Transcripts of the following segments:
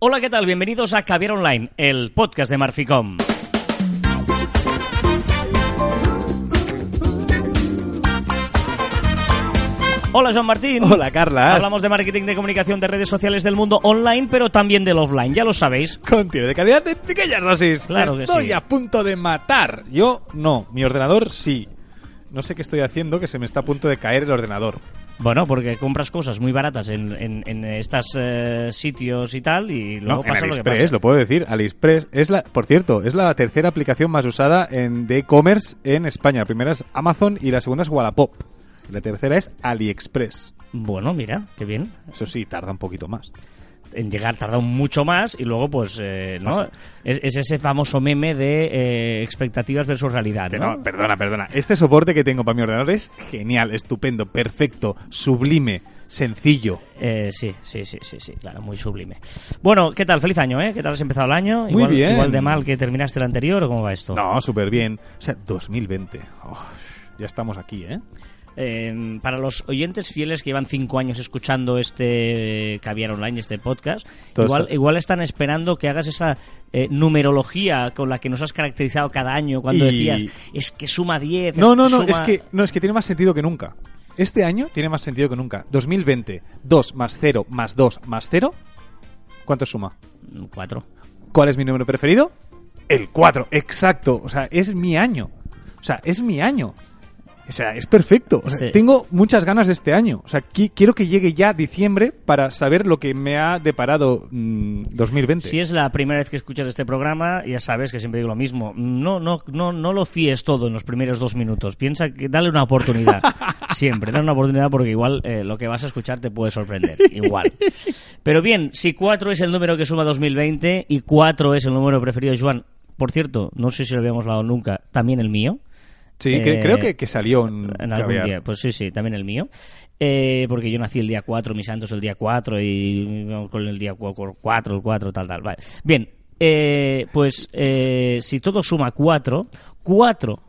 Hola, ¿qué tal? Bienvenidos a Caviar Online, el podcast de Marficom. Hola, Joan Martín. Hola, Carla. Hablamos de marketing de comunicación de redes sociales del mundo online, pero también del offline, ya lo sabéis. Contenido de calidad de pequeñas dosis. Claro que Estoy sí. a punto de matar. Yo no, mi ordenador sí. No sé qué estoy haciendo, que se me está a punto de caer el ordenador. Bueno, porque compras cosas muy baratas en, en, en estos sitios y tal, y luego no, en pasa lo que pasa. lo puedo decir. AliExpress es la, por cierto, es la tercera aplicación más usada en de e-commerce en España. La primera es Amazon y la segunda es Wallapop. La tercera es AliExpress. Bueno, mira, qué bien. Eso sí, tarda un poquito más. En llegar tarda mucho más y luego pues eh, no es, es ese famoso meme de eh, expectativas versus realidad no, perdona, perdona. Este soporte que tengo para mi ordenador es genial, estupendo, perfecto, sublime, sencillo. Eh, sí sí sí sí sí claro muy sublime bueno qué tal feliz año eh qué tal has empezado el año Muy igual, bien. igual de mal que terminaste el anterior o cómo va esto No, súper bien. O sea, 2020. Oh, ya estamos aquí, ¿eh? Eh, para los oyentes fieles que llevan cinco años escuchando este eh, Caviar Online, este podcast, igual, están esperando que hagas esa eh, numerología con la que nos has caracterizado cada año cuando Y- decías, es que suma 10. No, no, no, suma- es que, no, es que tiene más sentido que nunca. Este año tiene más sentido que nunca. 2020, 2 más 0 más 2 más 0. ¿Cuánto suma? Mm, Cuatro. ¿Cuál es mi número preferido? El 4, exacto. O sea, es mi año. O sea, es mi año. O sea, es perfecto. O sea, tengo muchas ganas de este año. O sea, qui- quiero que llegue ya diciembre para saber lo que me ha deparado mm, 2020. Si es la primera vez que escuchas este programa, ya sabes que siempre digo lo mismo. No, no, no, no lo fíes todo en los primeros dos minutos. Piensa que dale una oportunidad. siempre, dale una oportunidad porque igual eh, lo que vas a escuchar te puede sorprender. Igual. Pero bien, si 4 es el número que suma 2020 y 4 es el número preferido de Joan, por cierto, no sé si lo habíamos hablado nunca, también el mío. Sí, Eh, creo que, que salió en, En algún Caviar. día, pues sí, sí, también el mío. Eh, porque yo nací el día 4, mi santo es el día 4 y con el día 4, el 4, tal, tal. Vale. Bien, eh, pues eh, si todo suma 4, 4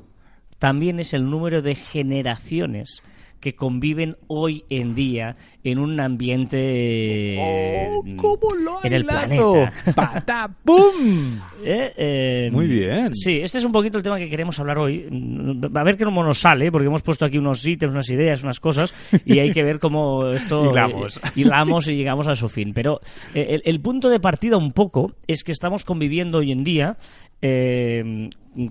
también es el número de generaciones que conviven hoy en día en un ambiente ¡Oh, eh, cómo lo ha en el planeta. ¡Patapum! Eh, eh, Muy bien. Sí, este es un poquito el tema que queremos hablar hoy. Mm, A ver qué cómo nos sale, porque hemos puesto aquí unos ítems, unas ideas, unas cosas, y hay que ver cómo esto Hilamos. eh, hilamos y llegamos a su fin. Pero eh, el, el punto de partida un poco es que estamos conviviendo hoy en día eh,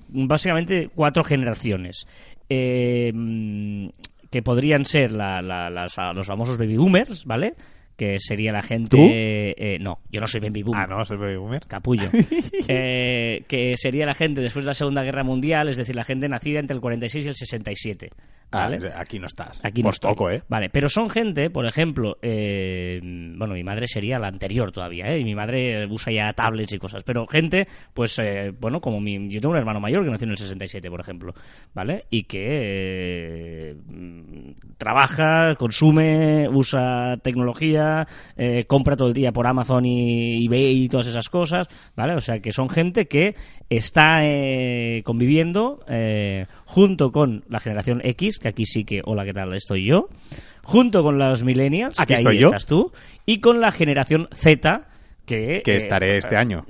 básicamente cuatro generaciones. Eh, mm, que podrían ser la- la- las- los famosos baby boomers, ¿vale? Que sería la gente... ¿Tú? eh, no, yo no soy baby boomer Ah, no, soy baby boomer. capullo, Eh, que sería la gente después de la Segunda Guerra Mundial, es decir, la gente nacida entre el 46 y el 67. ¿Vale? Ah, aquí no estás. Aquí no Pues estoy. toco, ¿eh? Vale, pero son gente, por ejemplo, eh, bueno, mi madre sería la anterior todavía, ¿eh? Y mi madre usa ya tablets y cosas, pero gente, pues, eh, bueno, como mi, yo tengo un hermano mayor que nació en el 67, por ejemplo, ¿vale? Y que mm, trabaja, consume, usa tecnología, eh, compra todo el día por Amazon y eBay y todas esas cosas, ¿vale? O sea, que son gente que está eh, conviviendo eh, junto con la generación X, que aquí sí que, hola, ¿qué tal? Estoy yo, junto con los millennials, Aquí que ahí estoy yo. estás tú, y con la generación Z, que... Que eh, estaré este año.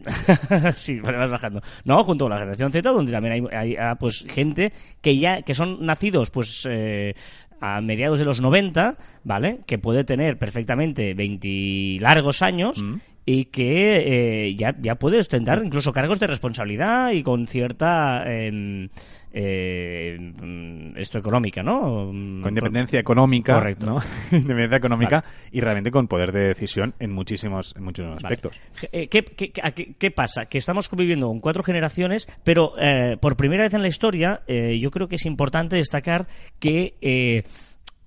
sí, vale, vas bajando. No, junto con la generación Z, donde también hay, hay, ah, pues gente que ya que son nacidos pues eh, a mediados de los 90, ¿vale? Que puede tener perfectamente 20 largos años Mm. y que eh, ya, ya puede ostentar incluso cargos de responsabilidad y con cierta em, eh, esto económica, ¿no? Mm, Con independencia económica, Correcto. ¿no? independencia económica y realmente con poder de decisión en muchísimos, en muchos aspectos. Eh, ¿Qué, qué, a qué- qué pasa? Que estamos conviviendo con cuatro generaciones, pero eh, por primera vez en la historia eh, yo creo que es importante destacar que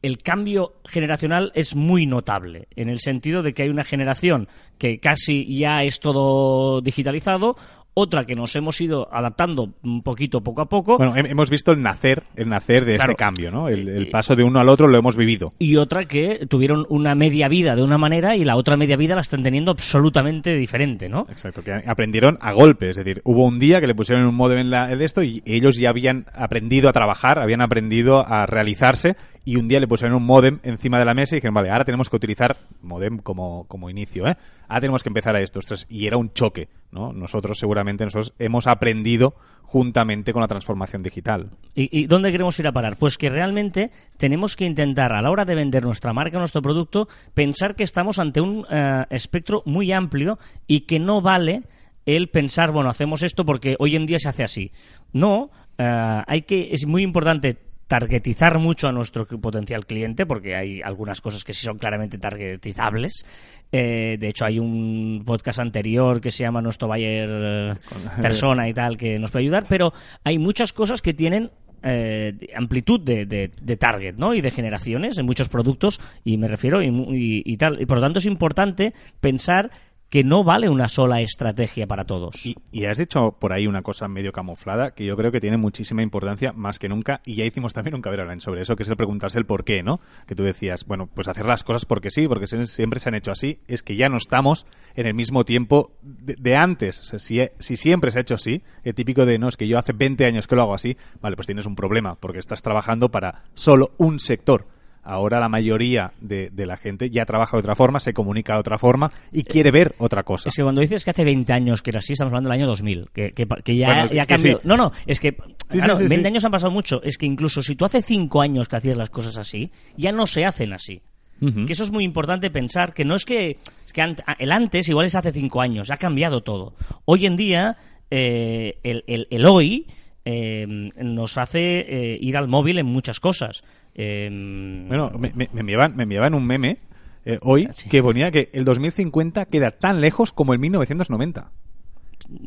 el cambio generacional es muy notable, en el sentido de que hay una generación que casi ya es todo digitalizado, otra que nos hemos ido adaptando un poquito poco a poco, Bueno, hem- hemos visto el nacer, el nacer de Claro. este cambio, ¿no? El, el paso de uno al otro lo hemos vivido. y otra que tuvieron una media vida de una manera y la otra media vida la están teniendo absolutamente diferente, ¿no? Exacto, que aprendieron a golpe, es decir, hubo un día que le pusieron un modem en, la, en esto y ellos ya habían aprendido a trabajar, habían aprendido a realizarse y un día le pusieron un modem encima de la mesa y dijeron, vale, ahora tenemos que utilizar modem como, como inicio, ¿eh? Ahora tenemos que empezar a esto. Ostras, y era un choque, ¿no? Nosotros seguramente nosotros hemos aprendido juntamente con la transformación digital. ¿Y, y dónde queremos ir a parar? Pues que realmente tenemos que intentar, a la hora de vender nuestra marca, nuestro producto, pensar que estamos ante un eh, espectro muy amplio y que no vale el pensar, bueno, hacemos esto porque hoy en día se hace así. No, eh, hay que, es muy importante targetizar mucho a nuestro potencial cliente, porque hay algunas cosas que sí son claramente targetizables. Eh, de hecho, hay un podcast anterior que se llama Nuestro Bayer Persona y tal, que nos puede ayudar, pero hay muchas cosas que tienen eh, amplitud de, de, de, target ¿no? y de generaciones en muchos productos, y me refiero, y, y, y tal. Y por lo tanto es importante pensar que no vale una sola estrategia para todos. Y, has dicho por ahí una cosa medio camuflada que yo creo que tiene muchísima importancia más que nunca y ya hicimos también un online sobre eso, que es el preguntarse el por qué, ¿no? Que tú decías, bueno, pues hacer las cosas porque sí, porque siempre se han hecho así, es que ya no estamos en el mismo tiempo de, antes. O sea, si, si, siempre se ha hecho así, el típico de, no, es que yo hace 20 años que lo hago así, vale, pues tienes un problema porque estás trabajando para solo un sector ahora la mayoría de, de, la gente ya trabaja de otra forma, se comunica de otra forma y quiere ver otra cosa. Es que cuando dices que hace 20 años que era así, estamos hablando del año 2000, que, que, que ya, bueno, ya cambió. Sí. No, no, es que sí, claro, sí, 20 años han pasado mucho. Es que incluso si tú hace 5 años que hacías las cosas así, ya no se hacen así. Uh -huh. Que eso es muy importante pensar, que no es que, es que el antes igual es hace 5 años, ha cambiado todo. Hoy en día, eh, el, el, el, hoy... Eh, nos hace eh, ir al móvil en muchas cosas. Eh, bueno, me, me, me, enviaban, me enviaban un meme eh, hoy sí. que ponía que el 2050 queda tan lejos como el 1990.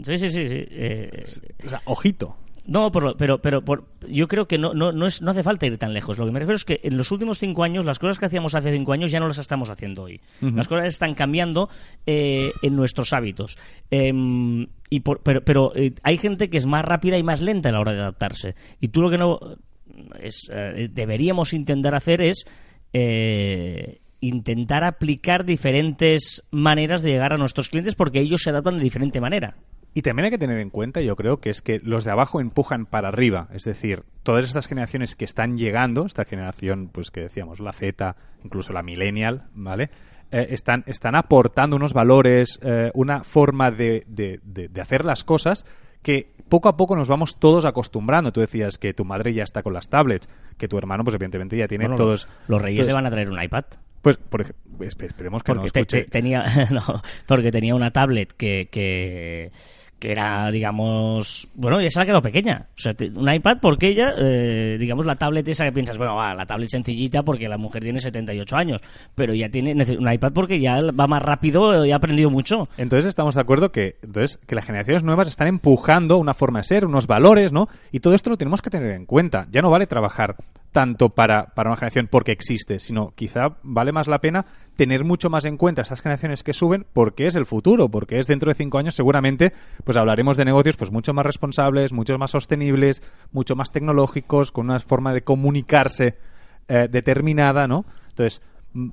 Sí, sí, sí. sí. Eh, o sea, ojito. No, por, pero, pero por, yo creo que no, no, no, es, no hace falta ir tan lejos. Lo que me refiero es que en los últimos cinco años, las cosas que hacíamos hace cinco años ya no las estamos haciendo hoy. Uh -huh. Las cosas están cambiando eh, en nuestros hábitos. Eh, y por, pero pero eh, hay gente que es más rápida y más lenta a la hora de adaptarse. Y tú lo que no es, eh, deberíamos intentar hacer es eh, intentar aplicar diferentes maneras de llegar a nuestros clientes porque ellos se adaptan de diferente manera. Y también hay que tener en cuenta, yo creo, que es que los de abajo empujan para arriba. Es decir, todas estas generaciones que están llegando, esta generación, pues que decíamos, la Z, incluso la millennial, ¿vale? Eh, están, están aportando unos valores, una forma de, de, hacer las cosas que poco a poco nos vamos todos acostumbrando. Tú decías que tu madre ya está con las tablets, que tu hermano, pues evidentemente ya tiene bueno, todos... Los reyes todos, le van a traer un iPad. Pues, por esperemos que porque no escuche. Te, te, tenía, no, porque tenía una tablet que... que que era, digamos, bueno, ya se ha quedado pequeña. O sea, un iPad porque ella, eh, digamos, la tablet esa que piensas, bueno, va, la tablet sencillita porque la mujer tiene 78 años, pero ya tiene un iPad porque ya va más rápido y ha aprendido mucho. Entonces estamos de acuerdo que, entonces, que las generaciones nuevas están empujando una forma de ser, unos valores, ¿no? Y todo esto lo tenemos que tener en cuenta. Ya no vale trabajar tanto para, para una generación porque existe, sino quizá vale más la pena tener mucho más en cuenta estas generaciones que suben porque es el futuro, porque es dentro de cinco años seguramente pues hablaremos de negocios pues mucho más responsables, mucho más sostenibles, mucho más tecnológicos, con una forma de comunicarse eh, determinada, ¿no? Entonces,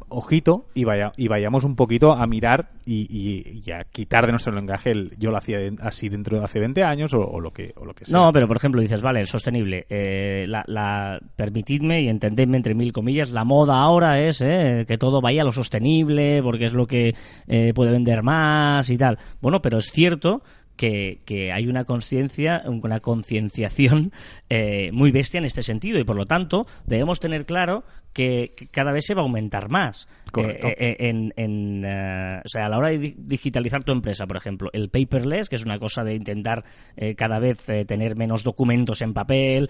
ojito y, vaya, y vayamos un poquito a mirar y, y, a quitar de nuestro lenguaje el yo lo hacía así dentro de hace 20 años o, o, lo que, o lo que sea. No, pero por ejemplo dices, vale, el sostenible. Eh, la, la, permitidme y entendedme entre mil comillas, la moda ahora es eh, que todo vaya a lo sostenible porque es lo que eh, puede vender más y tal. Bueno, pero es cierto que, que, hay una conciencia, una concienciación eh, muy bestia en este sentido y por lo tanto debemos tener claro que, que cada vez se va a aumentar más. Correcto. Eh, eh, en, en uh, o sea, a la hora de digitalizar tu empresa, por ejemplo, el paperless, que es una cosa de intentar eh, cada vez tener menos documentos en papel,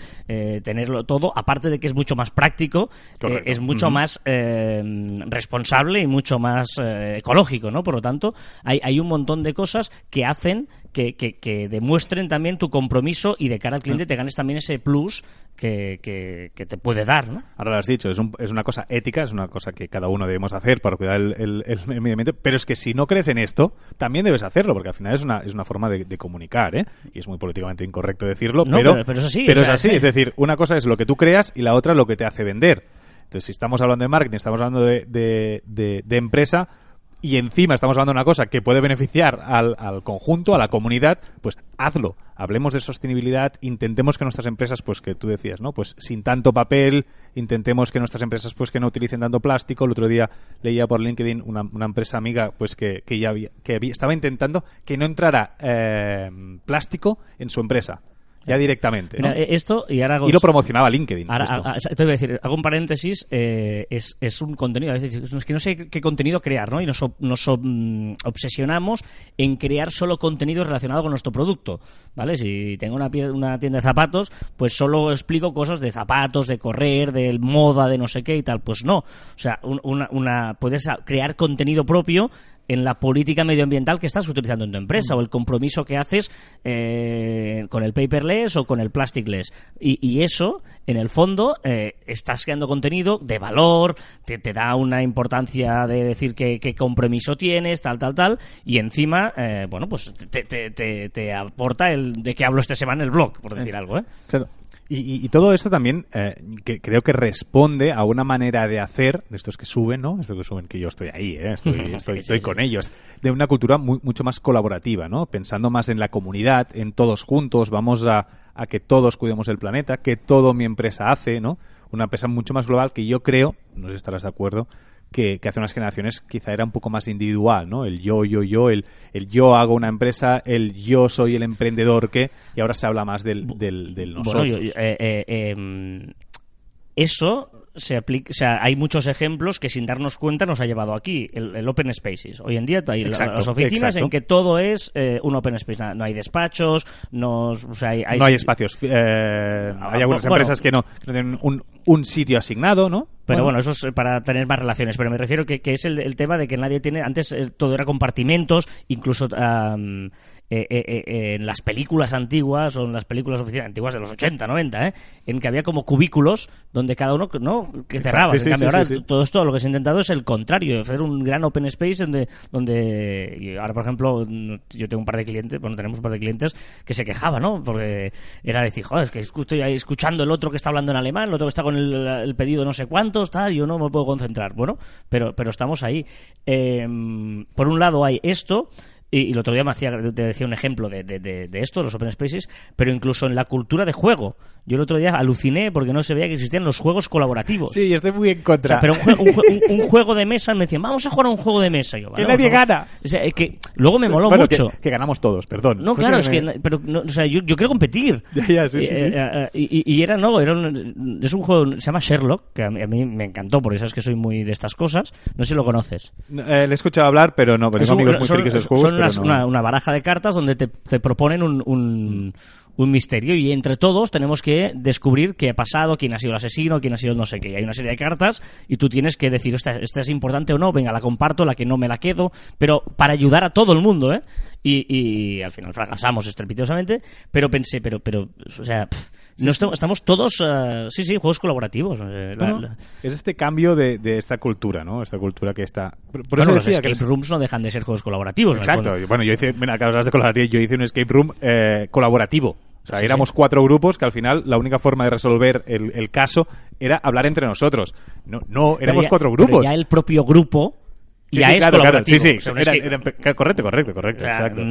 tenerlo todo, aparte de que es mucho más práctico, es mucho uh -huh. más responsable y mucho más ecológico, ¿no? Por lo tanto, hay, hay un montón de cosas que hacen que, que, que, demuestren también tu compromiso y de cara al cliente te ganes también ese plus que, que, que, te puede dar, ¿no? Ahora lo has dicho, es, un, es, una cosa ética, es una cosa que cada uno debemos hacer para cuidar el, el, el, medio ambiente, pero es que si no crees en esto, también debes hacerlo, porque al final es una, es una forma de, de comunicar, ¿eh? Y es muy políticamente incorrecto decirlo, no, pero, pero, pero, es así. Pero o sea, es así, es decir, una cosa es lo que tú creas y la otra lo que te hace vender. Entonces, si estamos hablando de marketing, estamos hablando de, de, de, de empresa, y encima estamos hablando de una cosa que puede beneficiar al, al conjunto, a la comunidad, pues hazlo. Hablemos de sostenibilidad, intentemos que nuestras empresas, pues que tú decías, ¿no? Pues sin tanto papel, intentemos que nuestras empresas, pues que no utilicen tanto plástico. El otro día leía por LinkedIn una, una empresa amiga, pues que, que ya había, que había- estaba intentando que no entrara eh, plástico en su empresa, ya directamente. ¿no? Mira, eh, esto, y ahora hago- y lo promocionaba LinkedIn. Ahora, esto. a- a- decir, hago un paréntesis, eh, es, es un contenido, a veces es que no sé qué contenido crear, ¿no? Y nos, nos mm, obsesionamos en crear solo contenido relacionado con nuestro producto, ¿vale? Si tengo una, pie- una tienda de zapatos, pues solo explico cosas de zapatos, de correr, de moda, de no sé qué y tal. Pues no. O sea, un- una, una, puedes crear contenido propio en la política medioambiental que estás utilizando en tu empresa o el compromiso que haces eh, con el paperless o con el plasticless. Y, y eso, en el fondo, eh, estás creando contenido de valor, te, te da una importancia de decir qué, qué compromiso tienes, tal, tal, tal, y encima, eh, bueno, pues te, te, te, te aporta el de que hablo esta semana en el blog, por decir algo, ¿eh? Claro. Y, y- y todo esto también eh, que creo que responde a una manera de hacer, de estos que suben, ¿no? Estos que suben, que yo estoy ahí, ¿eh? estoy, estoy, estoy sí. con ellos, de una cultura muy- mucho más colaborativa, ¿no? Pensando más en la comunidad, en todos juntos, vamos a, a que todos cuidemos el planeta, que todo mi empresa hace, ¿no? Una empresa mucho más global que yo creo, no sé si estarás de acuerdo, que, que hace unas generaciones quizá era un poco más individual, ¿no? El yo, yo, yo, el, el yo hago una empresa, el yo soy el emprendedor que, y ahora se habla más del, del, del nosotros. Bueno, yo- eh, eh, em, eso se aplica, o sea, hay muchos ejemplos que sin darnos cuenta nos ha llevado aquí. El, el Open Spaces. Hoy en día hay Exacto, las oficinas exacto. en que todo es eh, un Open Space. No hay despachos, no, o sea, hay, no hay espacios. eh, Ah, hay algunas bueno. empresas que no, que no tienen un, un sitio asignado, ¿no? Pero bueno, eso es para tener más relaciones. Pero me refiero que, que es el, el tema de que nadie tiene. Antes eh, todo era compartimentos, incluso am, eh, eh, eh, en las películas antiguas o en las películas oficiales antiguas de los 80, 90, ¿eh? en que había como cubículos donde cada uno no que cerraba. Sí, sí, en cambio, sí, ahora todo esto lo que se ha intentado es el contrario, hacer un gran open space donde, donde y ahora, por ejemplo, yo tengo un par de clientes, bueno, tenemos un par de clientes que se quejaban, ¿no? Porque era decir, joder, es que estoy ahí escuchando el otro que está hablando en alemán, el otro que está con el, el pedido no sé cuántos, tal, yo no me puedo concentrar. Bueno, pero, pero estamos ahí. Eh, por un lado hay esto, y, y el otro día me hacía, te decía un ejemplo de, de, de- de esto, los open spaces, pero incluso en la cultura de juego. Yo el otro día aluciné porque no se veía que existían los juegos colaborativos. Sí, estoy muy en O contra. sea, pero un, jue- un jue- un- un juego de mesa me decían, vamos a jugar a un juego de mesa. Yo, vale, Que nadie gana. O sea, que luego me moló Bueno, mucho. Que, que ganamos todos, perdón. No, claro, es que, me- pero, no, o sea, yo, yo quiero competir. Ya, ya, sí, sí, Eh, sí. eh, eh, y, y era, no, era un, es un juego, se llama Sherlock, que a mí, a mí me encantó, porque sabes que soy muy de estas cosas. No sé si lo conoces. No, eh, le he escuchado hablar, pero no, pero tengo amigos muy son- frikis de son juegos, pero unas- no. una, una baraja de cartas donde te, te proponen un, un, un misterio y entre todos tenemos que descubrir qué ha pasado, quién ha sido el asesino, quién ha sido el no sé qué. Y hay una serie de cartas y tú tienes que decir, esta, esta es importante o no, venga, la comparto, la que no me la quedo, pero para ayudar a todo el mundo, ¿eh? Y, y al final fracasamos estrepitosamente, pero pensé, pero, pero, o sea, pff, no estamos, estamos todos, eh, sí, sí, juegos colaborativos. eh, la- No, no. la- Es este cambio de, de esta cultura, ¿no? Esta cultura que está... Por, por bueno, los decía que... escape rooms no dejan de ser juegos colaborativos. Exacto. fondo. Bueno, yo hice... Mira, de colaborativo. Yo hice un escape room eh, colaborativo. O sea, Sí, éramos sí. cuatro grupos que al final la única forma de resolver el, el caso era hablar entre nosotros. No, no Pero éramos ya- cuatro pero grupos. ya el propio grupo Sí, ya sí, es claro. Sí, sí, O sea, un era- escape- era- empe- correcto, correcto, correcto. o sea, exacto.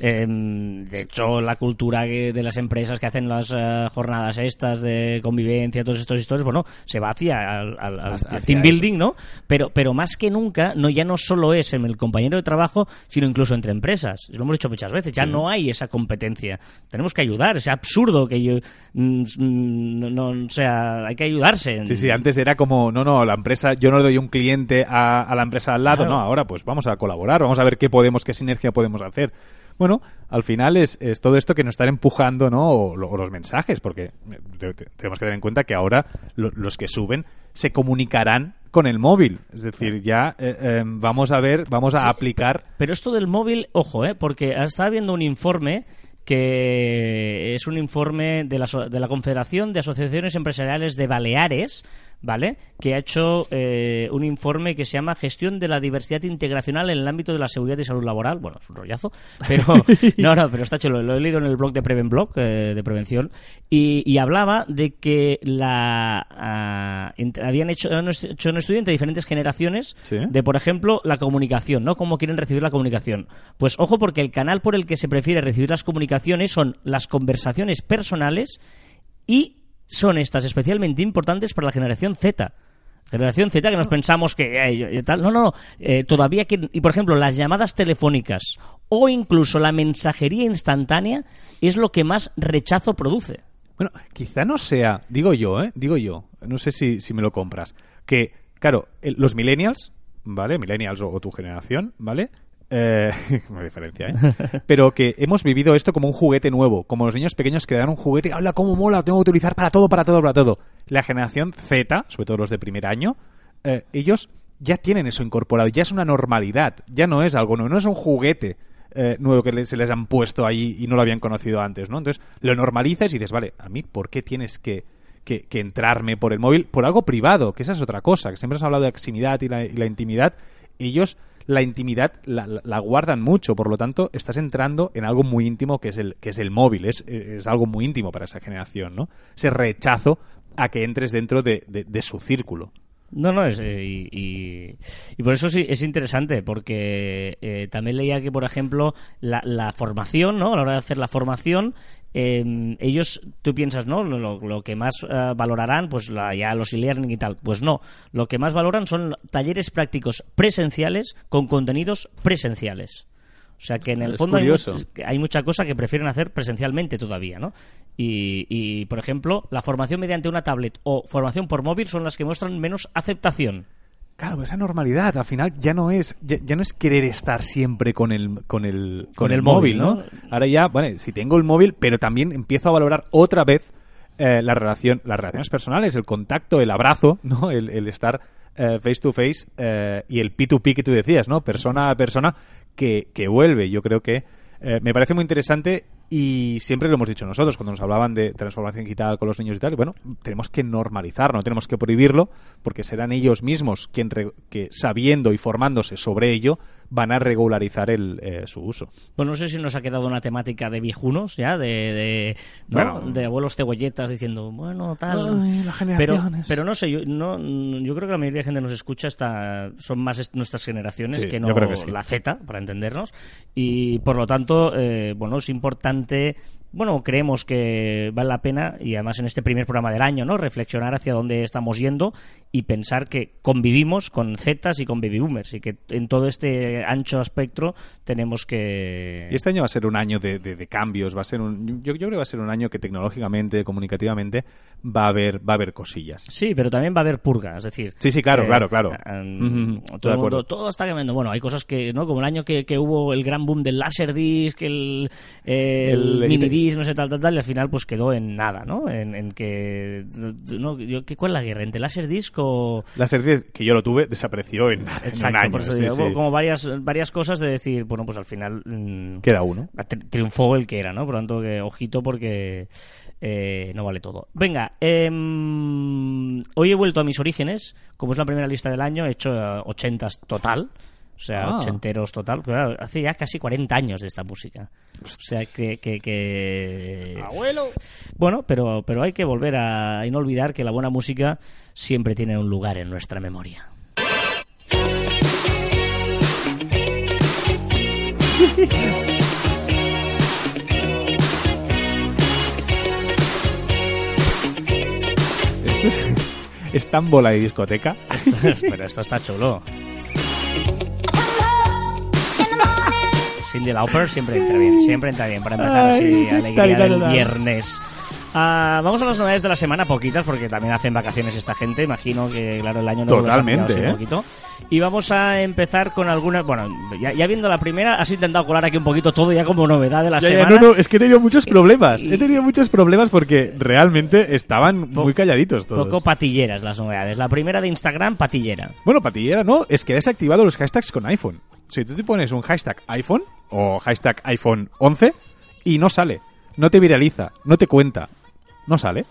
Em, de hecho, la cultura que- de las empresas que hacen las eh, jornadas estas de convivencia, todas estas historias, bueno, se va hacia al, al- al Hacia team eso. building, ¿no? Pero, pero más que nunca, no ya no solo es en el compañero de trabajo, sino incluso entre empresas. Lo hemos dicho muchas veces, ya no hay esa competencia. Tenemos que ayudar, es absurdo que yo, mm, mm, no, no, o sea, hay que ayudarse. Sí, sí, antes era como, no, no, la empresa, yo no le doy un cliente a, a la empresa al lado, Claro. no, ahora pues vamos a colaborar, vamos a ver qué podemos, qué sinergia podemos hacer. Bueno, al final es, es todo esto que nos están empujando, ¿no? O, lo- o los mensajes, porque eh, te- te- tenemos que tener en cuenta que ahora lo- los que suben se comunicarán con el móvil. Es decir, ya eh, eh, vamos a ver, vamos a aplicar. Pero esto del móvil, ojo, ¿eh? porque estaba viendo un informe que es un informe de la, de la Confederación de Asociaciones Empresariales de Baleares, ¿vale? Que ha hecho eh, un informe que se llama Gestión de la diversidad integracional en el ámbito de la seguridad y salud laboral. Bueno, es un rollazo, pero no, no, pero está chulo. Lo he leído en el blog de Prevenblog, eh, de prevención, y, y hablaba de que la ah, habían hecho, han hecho un estudio entre diferentes generaciones Sí. de, por ejemplo, la comunicación, ¿no? Cómo quieren recibir la comunicación. Pues ojo, porque el canal por el que se prefiere recibir las comunicaciones son las conversaciones personales y son estas especialmente importantes para la generación Z. Generación Z que nos pensamos que eh, tal. No, no, no. Eh, todavía que. Y por ejemplo, las llamadas telefónicas o incluso la mensajería instantánea es lo que más rechazo produce. Bueno, quizá no sea, digo yo, ¿eh? Digo yo, no sé si, si me lo compras, que, claro, los millennials, ¿vale? Millennials o tu generación, ¿vale? Eh, hay diferencia, ¿eh? Pero que hemos vivido esto como un juguete nuevo, como los niños pequeños que dan un juguete, ¡habla cómo mola! Tengo que utilizar para todo, para todo, para todo. La generación Z, sobre todo los de primer año, eh, ellos ya tienen eso incorporado, ya es una normalidad, ya no es algo nuevo, no es un juguete eh, nuevo que se les han puesto ahí y no lo habían conocido antes, ¿no? Entonces lo normalizas y dices, vale, a mí, ¿por qué tienes que, que, que entrarme por el móvil? Por algo privado, que esa es otra cosa, que siempre has hablado de proximidad y la intimidad. Ellos la intimidad la, guardan mucho, por lo tanto, estás entrando en algo muy íntimo que es el, que es el móvil, es, es algo muy íntimo para esa generación, ¿no? Ese rechazo a que entres dentro de, de- su círculo. No, no, eh, y, y- y por eso sí es interesante, porque eh, también leía que, por ejemplo, la, la formación, ¿no? A la hora de hacer la formación, eh, ellos, tú piensas, ¿no? Lo, que más eh, valorarán, pues la, ya los e-learning y tal. Pues no, lo que más valoran son talleres prácticos presenciales con contenidos presenciales. O sea que en el Es fondo hay, hay mucha cosa que prefieren hacer presencialmente todavía, ¿no? Y, y, por ejemplo, la formación mediante una tablet o formación por móvil son las que muestran menos aceptación. Claro, esa normalidad al final ya no es ya, ya no es querer estar siempre con el con el con, Con el, el móvil, ¿no? ¿no? Ahora ya, bueno, si tengo el móvil, pero también empiezo a valorar otra vez eh, la relación, las relaciones personales, el contacto, el abrazo, ¿no? El, el estar eh, face to face eh, y el P2P que tú decías, ¿no? Persona a persona que, que vuelve. Yo creo que me parece muy interesante y siempre lo hemos dicho nosotros cuando nos hablaban de transformación digital con los niños y tal. Bueno, tenemos que normalizarlo, no tenemos que prohibirlo porque serán ellos mismos quien re- que sabiendo y formándose sobre ello van a regularizar el, eh, su uso. Bueno, no sé si nos ha quedado una temática de viejunos, ya, de, de, ¿no? Bueno. de abuelos cebolletas diciendo, bueno, tal. Ay, las pero, pero no sé, yo, no, yo creo que la mayoría de gente nos escucha está, son más est- nuestras generaciones Sí, que no yo creo que sí. la Z, para entendernos. Y por lo tanto, eh, bueno, es importante. Bueno, creemos que vale la pena, y además en este primer programa del año, ¿no? Reflexionar hacia dónde estamos yendo y pensar que convivimos con Zetas y con baby boomers y que en todo este ancho espectro tenemos que. Y este año va a ser un año de, de- de cambios, va a ser un, yo, yo creo que va a ser un año que tecnológicamente, comunicativamente, va a haber, va a haber cosillas. Sí, pero también va a haber purga, es decir... Sí, sí, claro, claro, claro. um, estoy todo, mundo- está cambiando. Bueno, hay cosas que, ¿no? Como el año que, que hubo el gran boom del Laserdisc, el, eh, el, El- no sé, tal, tal, tal, y al final pues quedó en nada, ¿no? En, en que... No, yo, ¿qué, ¿Cuál es la guerra? ¿Entre Laserdisc o...? La serie que yo lo tuve desapareció en, en un Exacto, año. por eso sí, digo, sí. como varias, varias cosas de decir, bueno, pues al final... mm, Queda uno. tri- triunfó el que era, ¿no? Por lo tanto, que ojito porque eh, no vale todo. Venga, em, hoy he vuelto a mis orígenes, como es la primera lista del año, he hecho eh, 80 total. O sea, Ah. ochenteros total. Claro, hace ya casi 40 años de esta música. O sea, que... que, que- ¡Abuelo! Bueno, pero, pero hay que volver a y no olvidar que la buena música siempre tiene un lugar en nuestra memoria. Esto es, es tan bola de discoteca. pero esto está chulo. Cindy Lauper siempre entra bien, siempre entra bien para empezar Ay, así alegría tal y tal, del tal. viernes. Ah, vamos a las novedades de la semana, poquitas, porque también hacen vacaciones esta gente. Imagino que, claro, el año nuevo los Totalmente, pillado así ¿eh? un poquito. Y vamos a empezar con algunas. Bueno, ya, ya viendo la primera, has intentado colar aquí un poquito todo ya como novedad de la Ya, ya, semana. no, no, es que he tenido muchos problemas. y- He tenido muchos problemas porque realmente estaban Po- muy calladitos todos. Poco patilleras las novedades. La primera de Instagram, patillera. Bueno, patillera no, es que he desactivado los hashtags con iPhone. Si tú te pones un hashtag iPhone o hashtag iPhone 11 y no sale, no te viraliza, no te cuenta, no sale.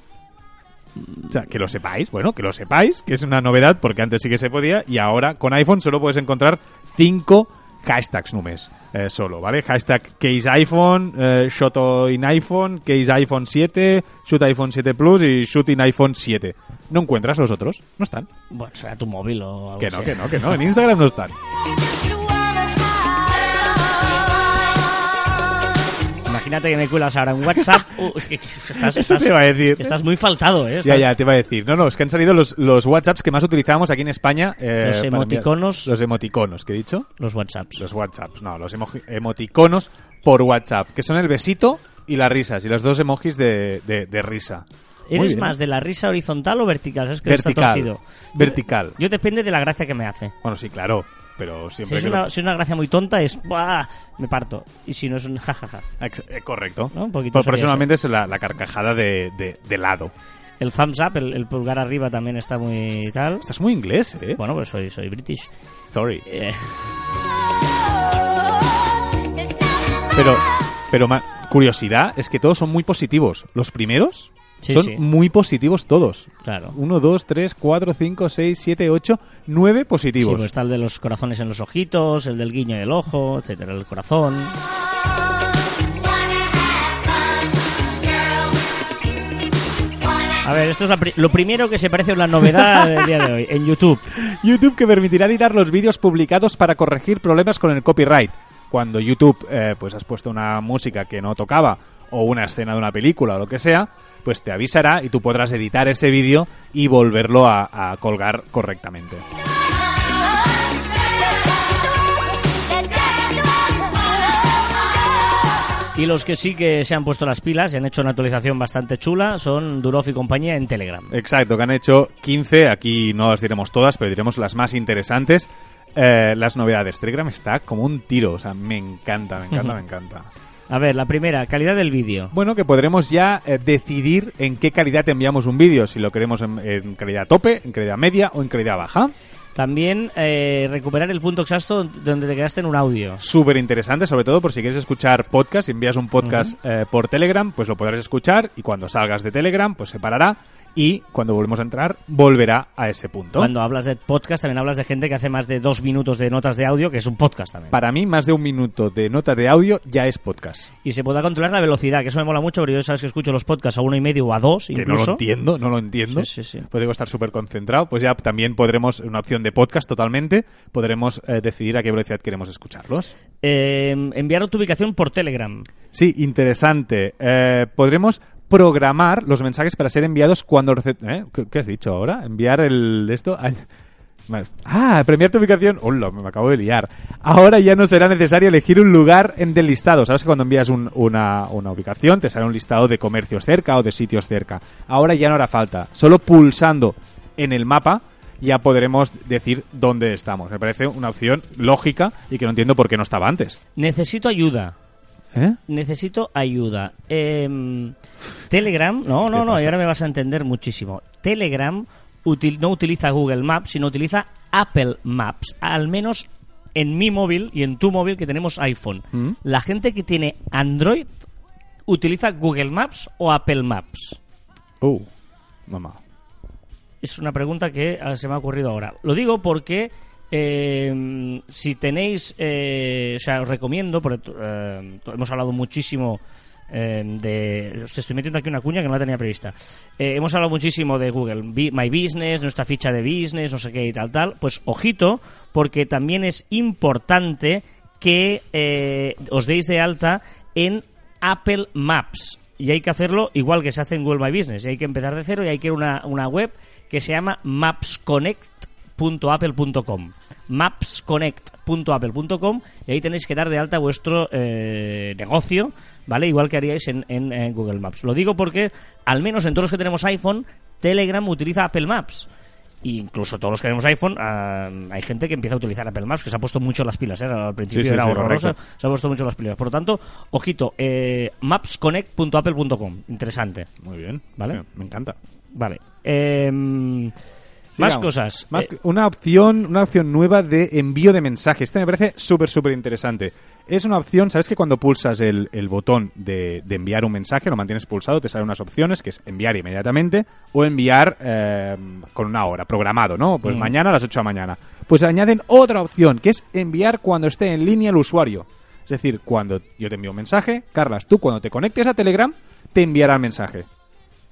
O sea, que lo sepáis, bueno, que lo sepáis, que es una novedad porque antes sí que se podía y ahora con iPhone solo puedes encontrar cinco hashtags només eh, solo, ¿vale? Hashtag case iPhone, eh, shot in iPhone, case iPhone 7, shoot iPhone 7 Plus y shoot in iPhone 7. ¿No encuentras los otros? No están. Bueno, será tu móvil o algo Que no, así. que no, que no. En Instagram no están. Imagínate que me cuelas ahora en WhatsApp. Uh, es que estás, Eso estás- te iba a decir. estás muy faltado, ¿eh? Ya, Estás- ya, te iba a decir. No, no, es que han salido los, los WhatsApps que más utilizamos aquí en España. eh, Los para emoticonos. Los emoticonos, ¿qué he dicho? Los WhatsApps. Los WhatsApps, no, los emoticonos por WhatsApp, que son el besito y las risas, y los dos emojis de, de- de risa. ¿Eres más de la risa horizontal o vertical? Es que está Vertical. torcido. Vertical. Yo depende de la gracia que me hace. Bueno, sí, claro, pero Si siempre es, que lo- una, si es una gracia muy tonta, es. ¡buah! Me parto. Y si no es un jajaja. Eh, correcto. ¿No? Un poquito Pues personalmente es la, la carcajada de, de, de lado. El thumbs up, el, el pulgar arriba también está muy tal. Estás muy inglés, ¿eh? Bueno, pues soy, soy british. Sorry. Eh, Pero, pero curiosidad es que todos son muy positivos. Los primeros Sí, son sí. muy positivos todos. claro. 1, 2, 3, 4, 5, 6, 7, 8, 9 Sí, positivos. pues está el de los corazones en los ojitos, el del guiño del ojo, etcétera, el corazón. A ver, esto es la pri- lo primero que se parece a una novedad del día de hoy, en YouTube. YouTube que permitirá editar los vídeos publicados para corregir problemas con el copyright. Cuando YouTube eh, pues has puesto una música que no tocaba o una escena de una película o lo que sea, pues te avisará y tú podrás editar ese vídeo y volverlo a, a colgar correctamente. Y los que sí que se han puesto las pilas y han hecho una actualización bastante chula son Durov y compañía en Telegram. Exacto, que han hecho 15, aquí no las diremos todas, pero diremos las más interesantes. Eh, las novedades. Telegram está como un tiro, o sea, me encanta, me encanta, me encanta. A ver, la primera, calidad del vídeo. Bueno, que podremos ya eh, decidir en qué calidad enviamos un vídeo, si lo queremos en, en calidad tope, en calidad media o en calidad baja. También eh, recuperar el punto exacto donde te quedaste en un audio. Súper interesante, sobre todo por si quieres escuchar podcast, si envías un podcast eh, por Telegram, pues lo podrás escuchar y cuando salgas de Telegram, pues se parará y cuando volvemos a entrar, volverá a ese punto. Cuando hablas de podcast, también hablas de gente que hace más de dos minutos de notas de audio, que es un podcast también. Para mí, más de un minuto de nota de audio ya es podcast. Y se podrá controlar la velocidad, que eso me mola mucho, porque yo sabes que escucho los podcasts a uno y medio o a dos, Que no incluso. lo entiendo, no lo entiendo. Sí, sí, sí. Digo estar súper concentrado. Pues ya también podremos, una opción de podcast totalmente, podremos eh, decidir a qué velocidad queremos escucharlos. Eh, enviar tu ubicación por Telegram. Sí, interesante. Eh, podremos programar los mensajes para ser enviados cuando... ¿Eh? ¿Qué, has dicho ahora? Enviar el de esto... Ah, premiar tu ubicación. Hola, me acabo de liar. Ahora ya no será necesario elegir un lugar en del listado. Sabes que cuando envías un- una, una ubicación te sale un listado de comercios cerca o de sitios cerca. Ahora ya no hará falta. Solo pulsando en el mapa ya podremos decir dónde estamos. Me parece una opción lógica y que no entiendo por qué no estaba antes. Necesito ayuda. ¿Eh? Necesito ayuda. Em, Telegram, no, no, ¿Qué no, y ahora me vas a entender muchísimo. Telegram util- no utiliza Google Maps, sino utiliza Apple Maps. Al menos en mi móvil y en tu móvil que tenemos iPhone. ¿Mm? La gente que tiene Android utiliza Google Maps o Apple Maps. Uh, mamá. Es una pregunta que ah, se me ha ocurrido ahora. Lo digo porque eh, si tenéis, eh, o sea, os recomiendo, eh, hemos hablado muchísimo eh, de... Os estoy metiendo aquí una cuña que no la tenía prevista. Hemos hablado muchísimo de Google, My Business, nuestra ficha de business, no sé qué y tal, tal. Pues ojito, porque también es importante que os deis de alta en Apple Maps. Y hay que hacerlo igual que se hace en Google My Business. Y hay que empezar de cero y hay que ir a una, web que se llama mapsconnect.apple.com. Mapsconnect.apple.com y ahí tenéis que dar de alta vuestro eh, negocio, ¿vale? Igual que haríais en, en, Google Maps. Lo digo porque, al menos en todos los que tenemos iPhone, Telegram utiliza Apple Maps. E incluso todos los que tenemos iPhone, ah, hay gente que empieza a utilizar Apple Maps, que se ha puesto mucho las pilas, ¿eh? Al principio Sí, sí, era sí, horroroso, se ha puesto mucho las pilas. Por lo tanto, ojito, eh, mapsconnect.apple.com. Interesante. Muy bien. Vale. Me encanta. Vale. Más cosas. Más Eh, una opción, una opción nueva de envío de mensajes. Este me parece súper, súper interesante. Es una opción, ¿sabes que cuando pulsas el, el botón de, de enviar un mensaje, lo mantienes pulsado, te salen unas opciones, que es enviar inmediatamente o enviar eh, con una hora, programado, ¿no? Pues Mm. mañana a las 8 de la mañana. Pues añaden otra opción, que es enviar cuando esté en línea el usuario. Es decir, cuando yo te envío un mensaje, Carlas, tú cuando te conectes a Telegram, te enviará el mensaje.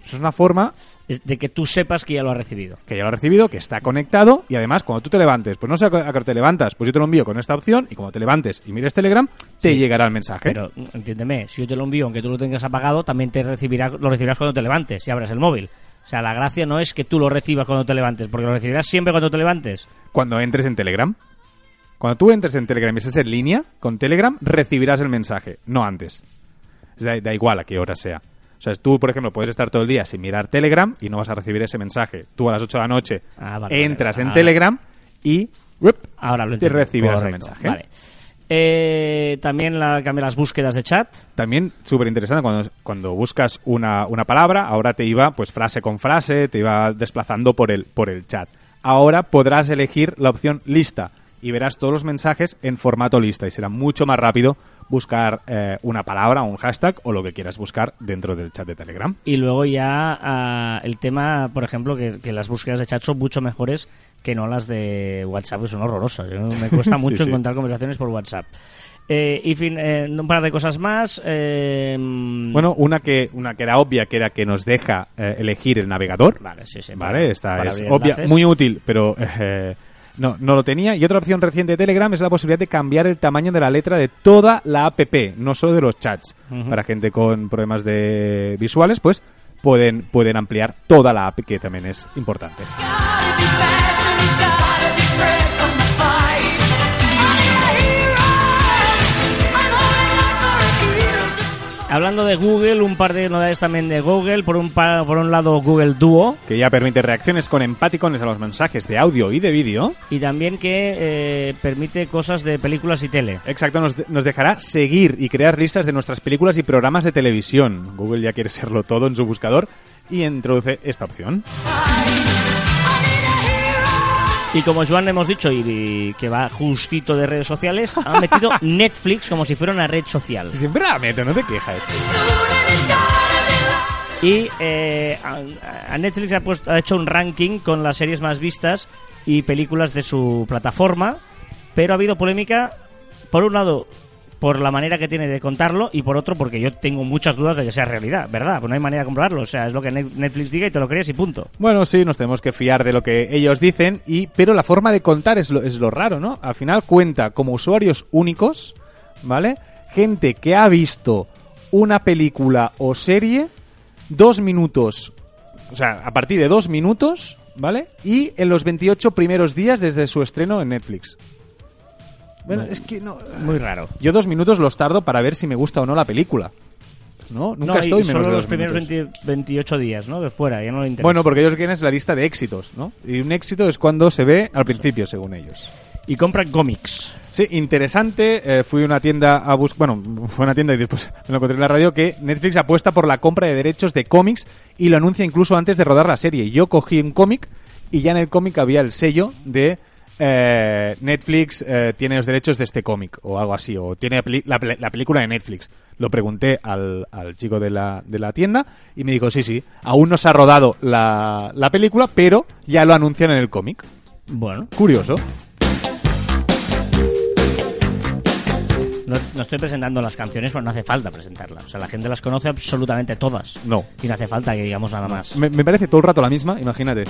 Eso es una forma de que tú sepas que ya lo has recibido. que ya lo ha recibido, que está conectado y además cuando tú te levantes, pues no sé a qué te levantas, pues yo te lo envío con esta opción y cuando te levantes y mires Telegram, te llegará el mensaje. Pero entiéndeme, si yo te lo envío aunque tú lo tengas apagado, también te recibirá, lo recibirás cuando te levantes y abras el móvil. O sea, la gracia no es que tú lo recibas cuando te levantes, porque lo recibirás siempre cuando te levantes. Cuando entres en Telegram, cuando tú entres en Telegram y estés en línea con Telegram, recibirás el mensaje, no antes. Sea, da igual a qué hora sea. O sea, tú, por ejemplo, puedes estar todo el día sin mirar Telegram y no vas a recibir ese mensaje. Tú a las 8 de la noche Ah, vale, entras vale. en Telegram y. Ahora lo te recibirás el mensaje. Vale. Eh, también la, cambia las búsquedas de chat. También súper interesante cuando, cuando buscas una, una palabra, ahora te iba pues frase con frase, te iba desplazando por el, por el chat. Ahora podrás elegir la opción lista y verás todos los mensajes en formato lista y será mucho más rápido buscar eh, una palabra o un hashtag o lo que quieras buscar dentro del chat de Telegram. Y luego ya ah, el tema, por ejemplo, que, que las búsquedas de chat son mucho mejores que no las de WhatsApp, que son horrorosas. Me cuesta mucho sí. encontrar conversaciones por WhatsApp. Eh, y fin, eh, un par de cosas más. eh, Bueno, una que, una que era obvia, que era que nos deja eh, elegir el navegador. Vale, sí, sí. Vale, para- esta es obvia, enlaces. muy útil, pero eh, no, no lo tenía. Y otra opción reciente de Telegram es la posibilidad de cambiar el tamaño de la letra de toda la app, no solo de los chats. Para gente con problemas de visuales, pues pueden, pueden ampliar toda la app, que también es importante. Hablando de Google, un par de novedades también de Google. Por un, por un lado, Google Duo. Que ya permite reacciones con empaticones a los mensajes de audio y de vídeo. Y también que eh, permite cosas de películas y tele. Exacto, nos, nos dejará seguir y crear listas de nuestras películas y programas de televisión. Google ya quiere serlo todo en su buscador y introduce esta opción. Y como Joan hemos dicho y, y que va justito de redes sociales, ha metido Netflix como si fuera una red social. Si siempre la meto, no te quejas. Y eh, a, a Netflix ha, puesto, ha hecho un ranking con las series más vistas y películas de su plataforma, pero ha habido polémica, por un lado, por la manera que tiene de contarlo y por otro, porque yo tengo muchas dudas de que sea realidad, ¿verdad? Pues no hay manera de comprobarlo, o sea, es lo que Net- Netflix diga y te lo crees y punto. Bueno, sí, nos tenemos que fiar de lo que ellos dicen, y pero la forma de contar es lo, es lo raro, ¿no? Al final cuenta como usuarios únicos, ¿vale? Gente que ha visto una película o serie dos minutos, o sea, a partir de dos minutos, ¿vale? Y en los 28 primeros días desde su estreno en Netflix. Bueno, No. es que no... Muy raro. Yo dos minutos los tardo para ver si me gusta o no la película. ¿No? Nunca no, estoy menos solo de los primeros minutos. 20 28 días, ¿no? De fuera, ya no interesa. Bueno, porque ellos quieren es la lista de éxitos, ¿no? Y un éxito es cuando se ve al principio, según ellos. Y compran cómics. Sí, interesante. eh, fui a una tienda a buscar. Bueno, fue a una tienda y después me lo encontré en la radio que Netflix apuesta por la compra de derechos de cómics y lo anuncia incluso antes de rodar la serie. Yo cogí un cómic y ya en el cómic había el sello de eh, Netflix eh, tiene los derechos de este cómic o algo así, o tiene la, película de Netflix. Lo pregunté al, al chico de la, de la tienda y me dijo, sí, sí, aún no se ha rodado la, la película, pero ya lo anuncian en el cómic. Bueno, Curioso. no, no estoy presentando las canciones, pero no hace falta presentarlas. O sea, la gente las conoce absolutamente todas. No. Y no hace falta que digamos nada más. Me, me parece todo el rato la misma, imagínate.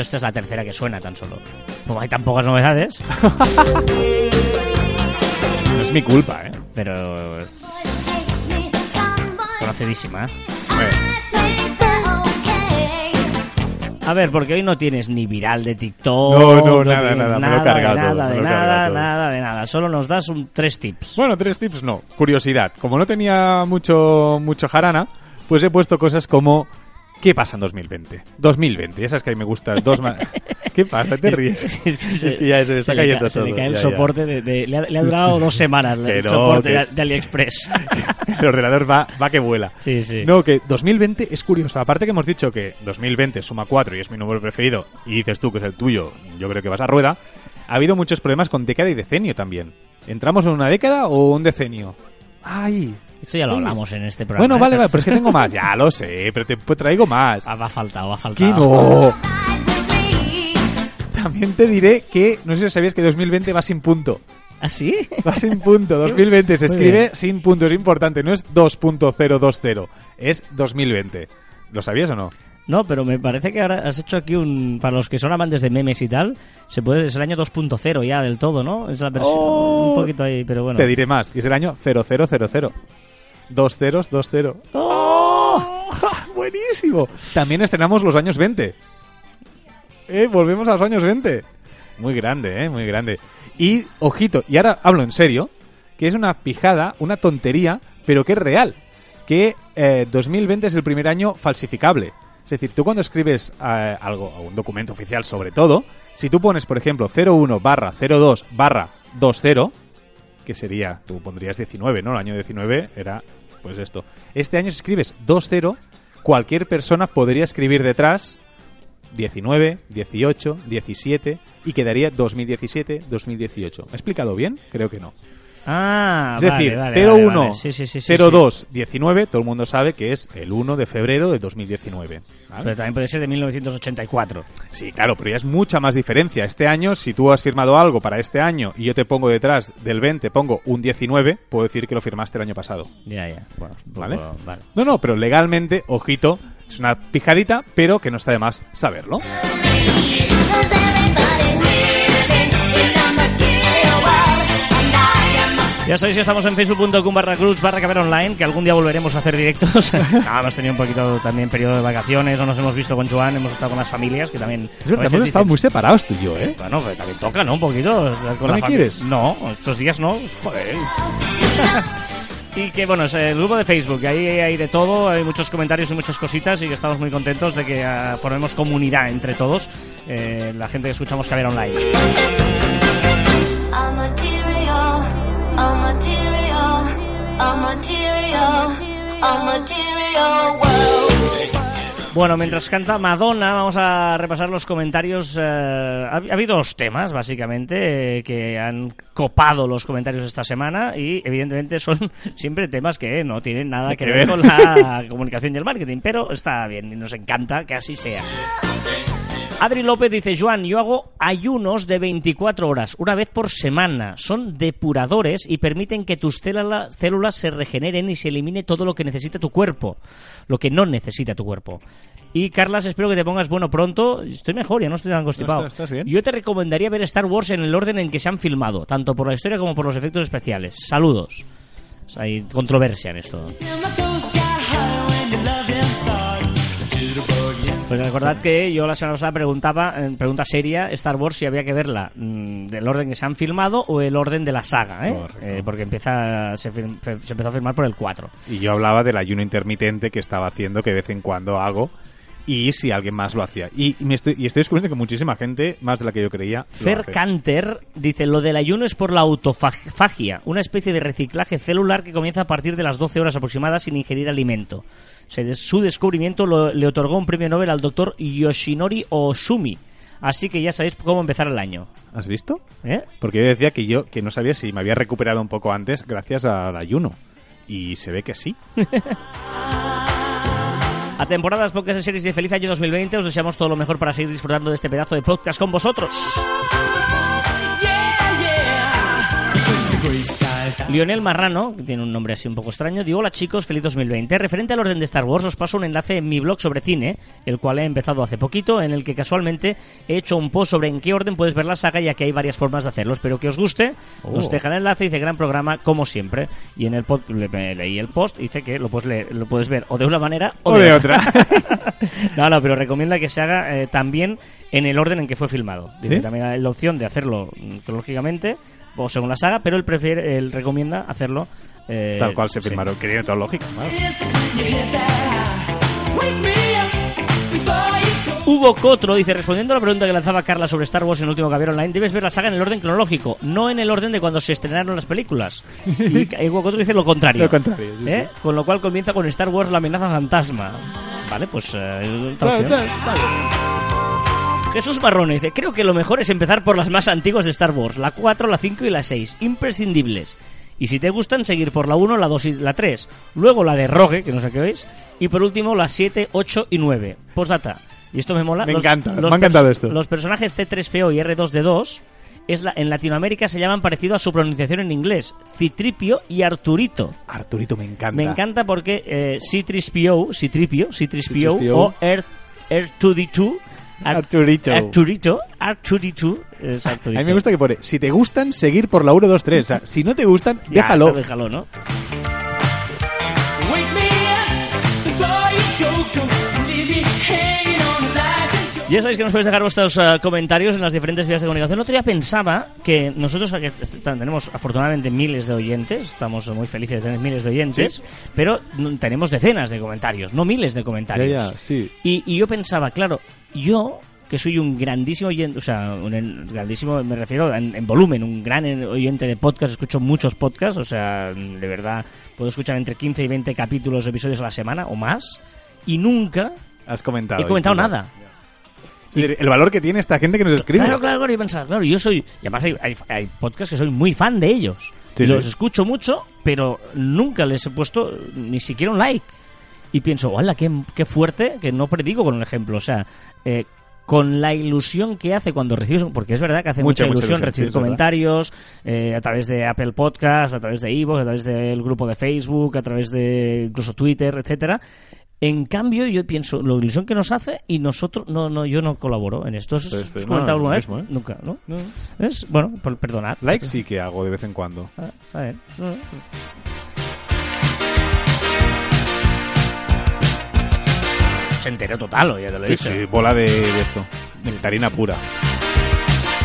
Hecho, esta es la tercera que suena tan solo. Como hay tan pocas novedades, No es mi culpa, ¿eh? pero es conocidísima. ¿eh? A ver, porque hoy no tienes ni viral de TikTok. No, no, nada, nada, me lo he nada, cargado de nada, de nada, todo. nada, de nada. Solo nos das un tres tips. Bueno, tres tips no. Curiosidad. Como no tenía mucho, mucho jarana, pues he puesto cosas como ¿qué pasa en 2020? 2020, ya sabes que a mí me gusta. Dos ma- ¿Qué pasa? ¿Te ríes? es que ya está se le cayendo se le cae el Ya, ya. soporte de, de- le, ha, le ha durado dos semanas el no, soporte que- de, de AliExpress. El ordenador va, va que vuela. Sí, sí. No, que 2020 es curioso. Aparte que hemos dicho que 2020 suma 4 y es mi número preferido, y dices tú que es el tuyo, yo creo que vas a rueda, ha habido muchos problemas con década y decenio también. ¿Entramos en una década o un decenio? ¡Ay! Esto ya lo hablamos en este programa. Bueno, ¿eh? vale, vale, pero es que tengo más. Ya lo sé, pero te pues, traigo más. Ah, va a faltar, va a faltar. ¡Que no! También te diré que, no sé si sabías que 2020 va sin punto. ¿Ah, sí? Va sin punto. 2020 se Muy escribe bien. sin punto. Es importante. No es 2.020. Es 2020. ¿Lo sabías o no? No, pero me parece que ahora has hecho aquí un... Para los que son amantes de memes y tal, se puede... Es el año 2.0 ya del todo, ¿no? Es la versión... Oh. un poquito ahí, pero bueno. Te diré más. Es el año 0000. Dos ceros, dos cero. ¡Oh! ¡Buenísimo! También estrenamos los años 20. ¿Eh? Volvemos a los años 20. Muy grande, ¿eh? Muy grande. Y, ojito, y ahora hablo en serio, que es una pijada, una tontería, pero que es real. Que eh, 2020 es el primer año falsificable. Es decir, tú cuando escribes eh, algo, un documento oficial sobre todo, si tú pones, por ejemplo, 01 barra 02 barra 20, que sería, tú pondrías 19, ¿no? El año 19 era, pues esto. Este año si escribes 20, cualquier persona podría escribir detrás 19, 18, 17 y quedaría 2017, 2018. ¿Me he explicado bien? Creo que no. Ah, es vale, decir, vale, 01, vale, vale. Sí, sí, sí, sí, 02, 19, todo el mundo sabe que es el 1 de febrero de 2019. sí. ¿vale? Pero también puede ser de 1984. Sí, claro, pero ya es mucha más diferencia. Este año, si tú has firmado algo para este año y yo te pongo detrás del 20, pongo un 19, puedo decir que lo firmaste el año pasado. Ya, ya. Bueno, vale. No, no, pero legalmente, ojito, es una pijadita, pero que no está de más saberlo. Ya sabéis que estamos en facebook.com barra cruz barra caber online, que algún día volveremos a hacer directos. No, hemos tenido un poquito también periodo de vacaciones, no nos hemos visto con Joan, hemos estado con las familias, que también... Es verdad, hemos estado muy separados tú y yo, ¿eh? Bueno, pero también toca, ¿no? Un poquito. estar con ¿No la me fami- quieres? No, estos días no. Joder. y que bueno, es el grupo de Facebook, ahí hay de todo, hay muchos comentarios y muchas cositas y que estamos muy contentos de que ah, formemos comunidad entre todos, eh, la gente que escuchamos Caber Online. A material, a material, a material, a material world. Bueno, mientras canta Madonna, vamos a repasar los comentarios. eh, ha, ha habido dos temas, básicamente, eh, que han copado los comentarios esta semana y, evidentemente, son siempre temas que no tienen nada que ver. con la comunicación y el marketing, pero está bien y nos encanta que así sea. Adri López dice, Joan, yo hago ayunos de 24 horas, una vez por semana. Son depuradores y permiten que tus célula- células se regeneren y se elimine todo lo que necesita tu cuerpo, lo que no necesita tu cuerpo. Y Carlas, espero que te pongas bueno pronto. Estoy mejor, ya no estoy tan constipado. estás bien. Yo te recomendaría ver Star Wars en el orden en que se han filmado, tanto por la historia como por los efectos especiales. Saludos. Hay controversia en esto. Pues recordad que yo la semana pasada preguntaba, en pregunta seria, Star Wars si había que verla mm, del orden que se han filmado o el orden de la saga, ¿eh? Eh, porque empieza se, empezó a filmar por el 4. Y yo hablaba del ayuno intermitente que estaba haciendo, que de vez en cuando hago, y si alguien más lo hacía. Y, y me estoy, y estoy descubriendo que muchísima gente, más de la que yo creía, Fer. Canter dice, lo del ayuno es por la autofagia, una especie de reciclaje celular que comienza a partir de las 12 horas aproximadas sin ingerir alimento. Se su descubrimiento lo- le otorgó un premio Nobel al doctor Yoshinori Oshumi. Así que ya sabéis cómo empezar el año. ¿Has visto? ¿Eh? Porque yo decía que yo que no sabía si me había recuperado un poco antes gracias al ayuno. Y se ve que sí. A temporadas, podcast series de feliz año 2020 os deseamos todo lo mejor para seguir disfrutando de este pedazo de podcast con vosotros. Lionel Marrano, que tiene un nombre así un poco extraño, digo, hola chicos, feliz 2020. Referente al orden de Star Wars, os paso un enlace en mi blog sobre cine, el cual he empezado hace poquito, en el que casualmente he hecho un post sobre en qué orden puedes ver la saga, ya que hay varias formas de hacerlo. Espero que os guste. Oh. Os deja el enlace, dice gran programa, como siempre. Y en el pod, le- me leí el post, dice que lo puedes, leer- lo puedes ver o de una manera o, O de otra. no, no, pero recomienda que se haga eh, también en el orden en que fue filmado. Dice, ¿Sí? También hay la opción de hacerlo mm, cronológicamente o según la saga, pero él prefiere, él recomienda hacerlo eh, Tal cual se sí. firmaron. Que tiene toda lógica. Hugo Cotro dice, respondiendo a la pregunta que lanzaba Carla sobre Star Wars en el último Caviar Online, debes ver la saga en el orden cronológico, no en el orden de cuando se estrenaron las películas. Y Hugo Cotro dice lo contrario. Lo contrario, sí, ¿Eh? Con lo cual comienza con Star Wars, la amenaza fantasma. Vale, pues... eh. Jesús Marrone dice, creo que lo mejor es empezar por las más antiguas de Star Wars, la 4, la 5 y la 6, imprescindibles. Y si te gustan, seguir por la 1, la 2 y la 3. Luego la de Rogue, que no sé qué veis. Y por último la 7, 8 y 9. Postdata. Y esto me mola. Me los- encanta, me los ha encantado esto. Los personajes C3PO y R2D2 es la, en Latinoamérica se llaman parecido a su pronunciación en inglés. Citripio y Arturito. Arturito me encanta. Me encanta porque eh, C3PO, C3PO, C3PO C3PO. o R, R2D2 Ar- Arturito. Arturito, Arturito es A Arturito. mí me gusta que pone, si te gustan, seguir por la 1, 2, 3. O sea, si no te gustan, Ya, déjalo. esto déjalo, ¿no? Ya sabéis que nos podéis dejar vuestros eh, comentarios en las diferentes vías de comunicación. El otro día pensaba que nosotros que tenemos afortunadamente miles de oyentes, estamos muy felices de tener miles de oyentes, pero tenemos decenas de comentarios, no miles de comentarios. ya, sí. Y, y yo pensaba, claro, yo que soy un grandísimo oyente, o sea, un grandísimo, me refiero en, en volumen, un gran en- oyente de podcast, escucho muchos podcasts, o sea, de verdad, puedo escuchar entre 15 y 20 capítulos, episodios a la semana o más, y nunca Has comentado. he comentado nada. El valor que tiene esta gente que nos escribe. Claro, claro, claro, y pensaba, claro, yo soy, y además hay, hay, hay podcasts que soy muy fan de ellos, Sí, los sí. escucho mucho, pero nunca les he puesto ni siquiera un like. Y pienso, hola, qué, qué fuerte, que no predico con un ejemplo, o sea, eh, con la ilusión que hace cuando recibes, porque es verdad que hace Mucha, ilusión, ilusión, recibir sí, comentarios eh, a través de Apple Podcast, a través de Evox, a través del grupo de Facebook, a través de incluso Twitter, etcétera. En cambio, yo pienso la ilusión que nos hace y nosotros, no, no, yo no colaboro en esto. ¿Has Pues, este, no, comentado lo alguna vez? mismo, ¿eh? Nunca, ¿no? ¿Es? Bueno, per- perdonad. Like sí que hago de vez en cuando. Ah, está bien. No, no. Se enteró total, oye, te lo he Sí, dicho. sí, bola de, de esto. Nectarina pura.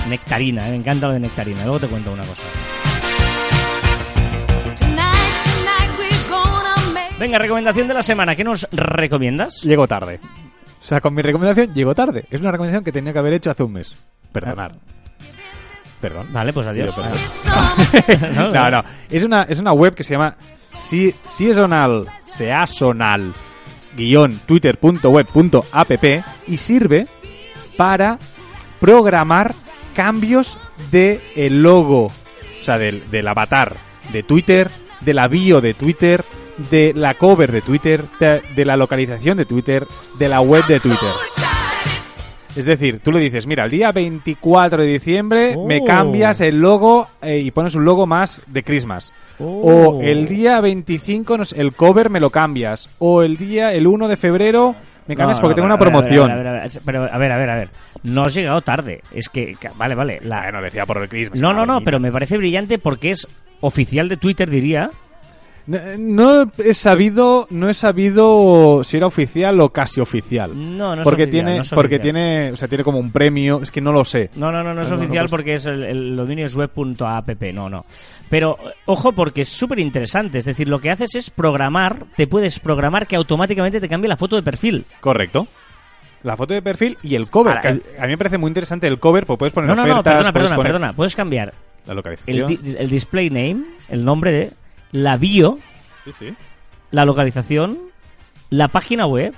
Nectarina, eh, me encanta lo de nectarina. Luego te cuento una cosa. Venga, recomendación de la semana. ¿Qué nos recomiendas? Llego tarde. O sea, con mi recomendación llego tarde. Es una recomendación que tenía que haber hecho hace un mes. Perdonar. Perdón. Vale, pues adiós. Perdón. No, No, no. Es una, es una web que se llama si, seasonal, seasonal, guion twitter.web.app y sirve para programar cambios de el logo, o sea, del, del avatar de Twitter, de la bio de Twitter, de la cover de Twitter, de, la localización de Twitter, de la web de Twitter. Es decir, tú le dices, mira, el día 24 de diciembre me Oh. cambias el logo eh, y pones un logo más de Christmas. Oh. O el día 25 no sé, el cover me lo cambias. O el día, el 1 de febrero me cambias No, porque no, tengo una promoción. A ver, a ver, a ver, pero a ver, a ver, a ver. No has llegado tarde. Es que, vale, vale. La... Bueno, decía por el Christmas. No, no, no, pero me parece brillante porque es oficial de Twitter, diría. No, no he sabido, no he sabido si era oficial o casi oficial. No, no es porque oficial, tiene, no es porque oficial. tiene, o sea, tiene como un premio. Es que no lo sé. No, no, no, no es No, no, oficial pues- porque es el, el dominio es web.app, no, no. Pero eh, ojo porque es súper interesante, es decir, lo que haces es programar, te puedes programar que automáticamente te cambie la foto de perfil. Correcto. La foto de perfil y el cover. Ahora, que el- a mí me parece muy interesante el cover, porque puedes poner No, no, no, ofertas, perdona, puedes perdona, poner perdona. Puedes cambiar la el, localización. di- el display name, el nombre de la bio, Sí, sí. la localización, la página web,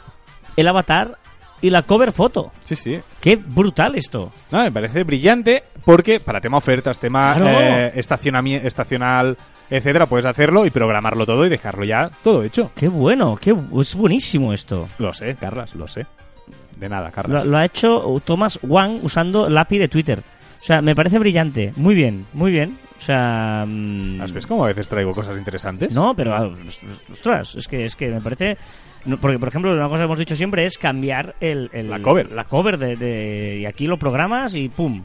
el avatar y la cover foto. Sí, sí. Qué brutal esto. No, me parece brillante porque para tema ofertas, tema Claro. eh, estacionami- estacional, etcétera, puedes hacerlo y programarlo todo y dejarlo ya todo hecho. Qué bueno, qué es buenísimo esto. Lo sé, Carlas, lo sé. De nada, Lo, Carlas. lo ha hecho Thomas Wang usando el API de Twitter. O sea, me parece brillante. Muy bien, muy bien. O sea... mm, ¿Ves cómo a veces traigo cosas interesantes? No, pero ah, ostras, es que es que me parece no, porque por ejemplo una cosa que hemos dicho siempre es cambiar el, el- La cover. la cover de, de- y aquí lo programas y pum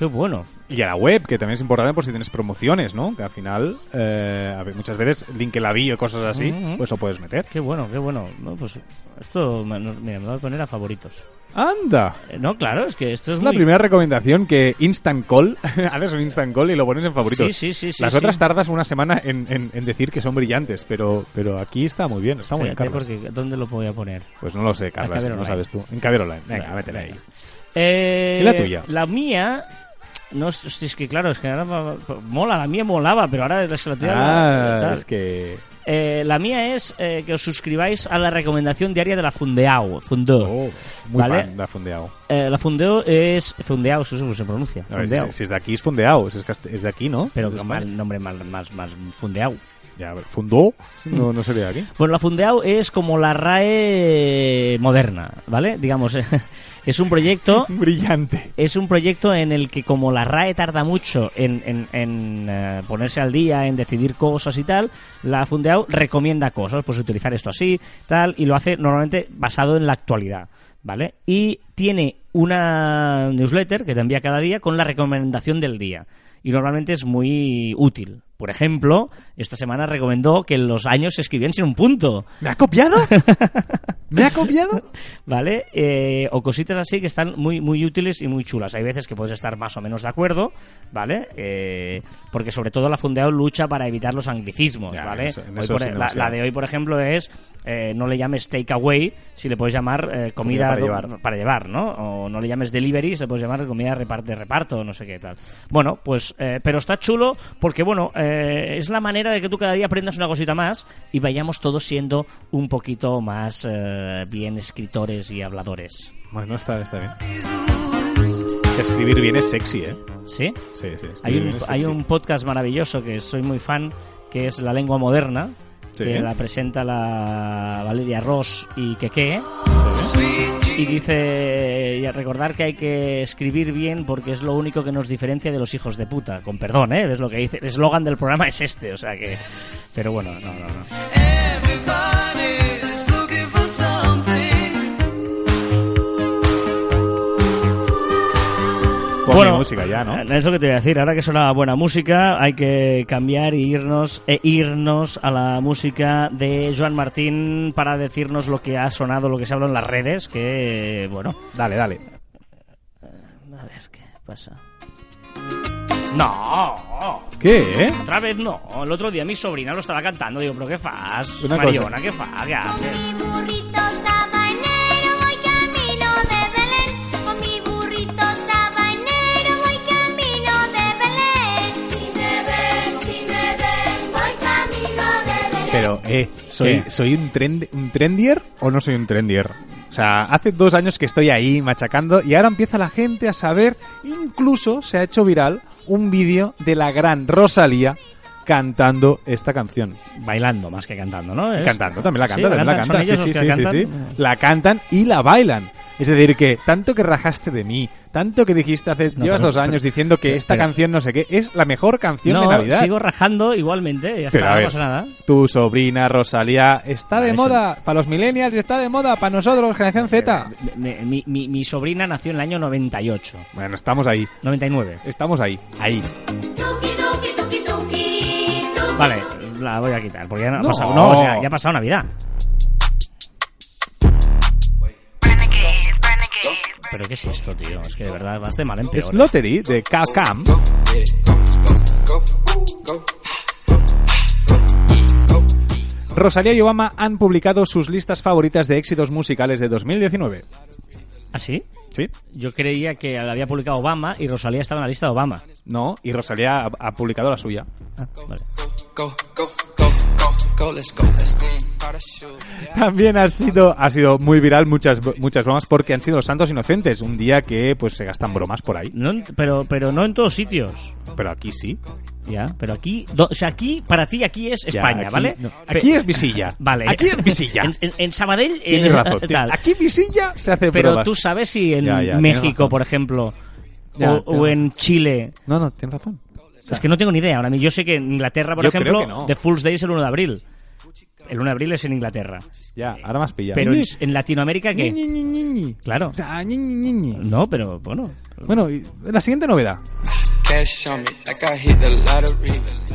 Qué bueno. Y a la web, que también es importante por si tienes promociones, ¿no? Que al final, eh, a ver, muchas veces, link en la bio y cosas así, pues lo puedes meter. Qué bueno, qué bueno. No, pues esto, me- mira, me voy a poner a favoritos. ¡Anda! Eh, No, claro, es que esto es Es la primera recomendación que Instant Call, haces un Instant Call y lo pones en favoritos. Sí, sí, sí, sí, Las sí. otras tardas una semana en, en- en decir que son brillantes, pero, pero aquí está muy bien, está muy bien, porque ¿dónde lo voy a poner? Pues no lo sé, Carlos, no sabes tú. En Caber Online. Venga, Venga, métele ahí. venga. Eh, ¿Y la tuya? La mía... No, es, que claro, es que ahora mola, la mía molaba, pero ahora es que la tuya... Ah, tal. es que... Eh, la mía es eh, que os suscribáis a la recomendación diaria de la Fundeao. Fundeo. Oh, muy ¿Vale? fan de Fundeao. Eh, la Fundeo es... Fundeao, eso es como se pronuncia. Ver, si, si es de aquí es Fundeao, es, es de aquí, ¿no? Pero Es mal nombre más, más, más Fundeao. Ya, ¿Fundó? No, no sería aquí. Bueno, la Fundeao es como la RAE moderna, ¿vale? Digamos, es un proyecto... Brillante. Es un proyecto en el que como la RAE tarda mucho en, en- en, eh, ponerse al día, en decidir cosas y tal, la Fundeao recomienda cosas, pues utilizar esto así, tal, y lo hace normalmente basado en la actualidad, ¿vale? Y tiene una newsletter que te envía cada día con la recomendación del día. Y normalmente es muy útil. Por ejemplo, esta semana recomendó que los años se escribían sin un punto. ¿Me ha copiado? ¿Me ha copiado? ¿vale? Eh, o cositas así que están muy, muy útiles y muy chulas. Hay veces que puedes estar más o menos de acuerdo, ¿vale? Eh, porque sobre todo la Fundeado lucha para evitar los anglicismos, Ya, ¿vale? eso- Hoy por- sí, la, de hoy, por ejemplo, es eh, no le llames takeaway si le puedes llamar eh, comida, para llevar. para llevar, ¿no? O no le llames delivery si le puedes llamar comida de reparto, no sé qué tal. Bueno, pues, eh, pero está chulo porque, bueno, eh, es la manera de que tú cada día aprendas una cosita más y vayamos todos siendo un poquito más eh, bien escritores y habladores. Bueno, está, está bien. Que escribir bien es sexy, ¿eh? ¿Sí? Sí, sí. escribir Hay un, hay un podcast maravilloso que soy muy fan, que es La Lengua Moderna, Sí. que la presenta la Valeria Ross y Keke. Y dice, y a recordar que hay que escribir bien porque es lo único que nos diferencia de los hijos de puta. Con perdón, ¿eh? Es lo que dice. El eslogan del programa es este, o sea que... Pero bueno, no, no, no. Pon mi música ya, ¿no? eh, Eso que te voy a decir, ahora que suena buena música, hay que cambiar e irnos, e irnos a la música de Joan Martín para decirnos lo que ha sonado, lo que se ha hablado en las redes, que, bueno, Dale, dale. a ver qué pasa. No, ¿Qué, eh? otra vez no. El otro día mi sobrina lo estaba cantando, digo, pero ¿qué fas? Una Mariona, ¿qué fas? ¿Qué haces? Pero, eh, ¿soy, ¿Qué? ¿soy un, trend, un trendier o no soy un trendier? O sea, hace dos años que estoy ahí machacando y ahora empieza la gente a saber, incluso se ha hecho viral un vídeo de la gran Rosalía cantando esta canción. Bailando más que cantando, ¿no? Es- Cantando, también la Sí, canta, también la cantan, canta. ¿Son ellos Sí, sí, sí, sí, cantan? sí. La cantan y la bailan. Es decir, que tanto que rajaste de mí, tanto que dijiste hace, No, llevas pero- dos años pero- diciendo que pero- esta pero- canción no sé qué, es la mejor canción no, de Navidad. sigo rajando igualmente, ya no ver, pasa nada. Tu sobrina Rosalía está Ah, de eso- moda para los millennials y está de moda para nosotros, generación Z. Mi, mi- mi- sobrina nació en el año 98, Bueno, estamos ahí. 99. Estamos ahí. Ahí. Vale, la voy a quitar, porque ya no ha No. pasado, no, o sea, ya ha pasado Navidad. Pero ¿qué es esto, tío? Es que de verdad vas de mal en peor. Es Lottery de K-Cam. Rosalía y Obama han publicado sus listas favoritas de éxitos musicales de 2019. ¿Ah, sí? ¿Sí? Yo creía que la había publicado Obama y Rosalía estaba en la lista de Obama. No, y Rosalía ha, ha publicado la suya. Ah, vale. También ha sido, ha sido muy viral muchas, muchas bromas porque han sido los santos inocentes. Un día que pues se gastan bromas por ahí. No pero, pero no en todos sitios. Pero aquí sí. Ya, pero aquí, do- o sea, aquí, para ti, aquí es Ya, España, aquí- ¿vale? no, aquí es visilla. Vale. Aquí es visilla. En, en- en Sabadell, eh, Tienes razón. tal. Aquí visilla se hace Pero bromas. tú sabes si en Ya, ya, México, por ejemplo, Ya, o, o en Chile, No, no, tienes razón. Es que no tengo ni idea. Ahora mismo yo sé que en Inglaterra, por Yo ejemplo, no. The Fool's Day es el 1 de abril. El 1 de abril es en Inglaterra. Ya, ahora más pillado. Pero en, en Latinoamérica, ¿qué? Ñi, ñi. Claro. No, pero bueno. Bueno, y la siguiente novedad.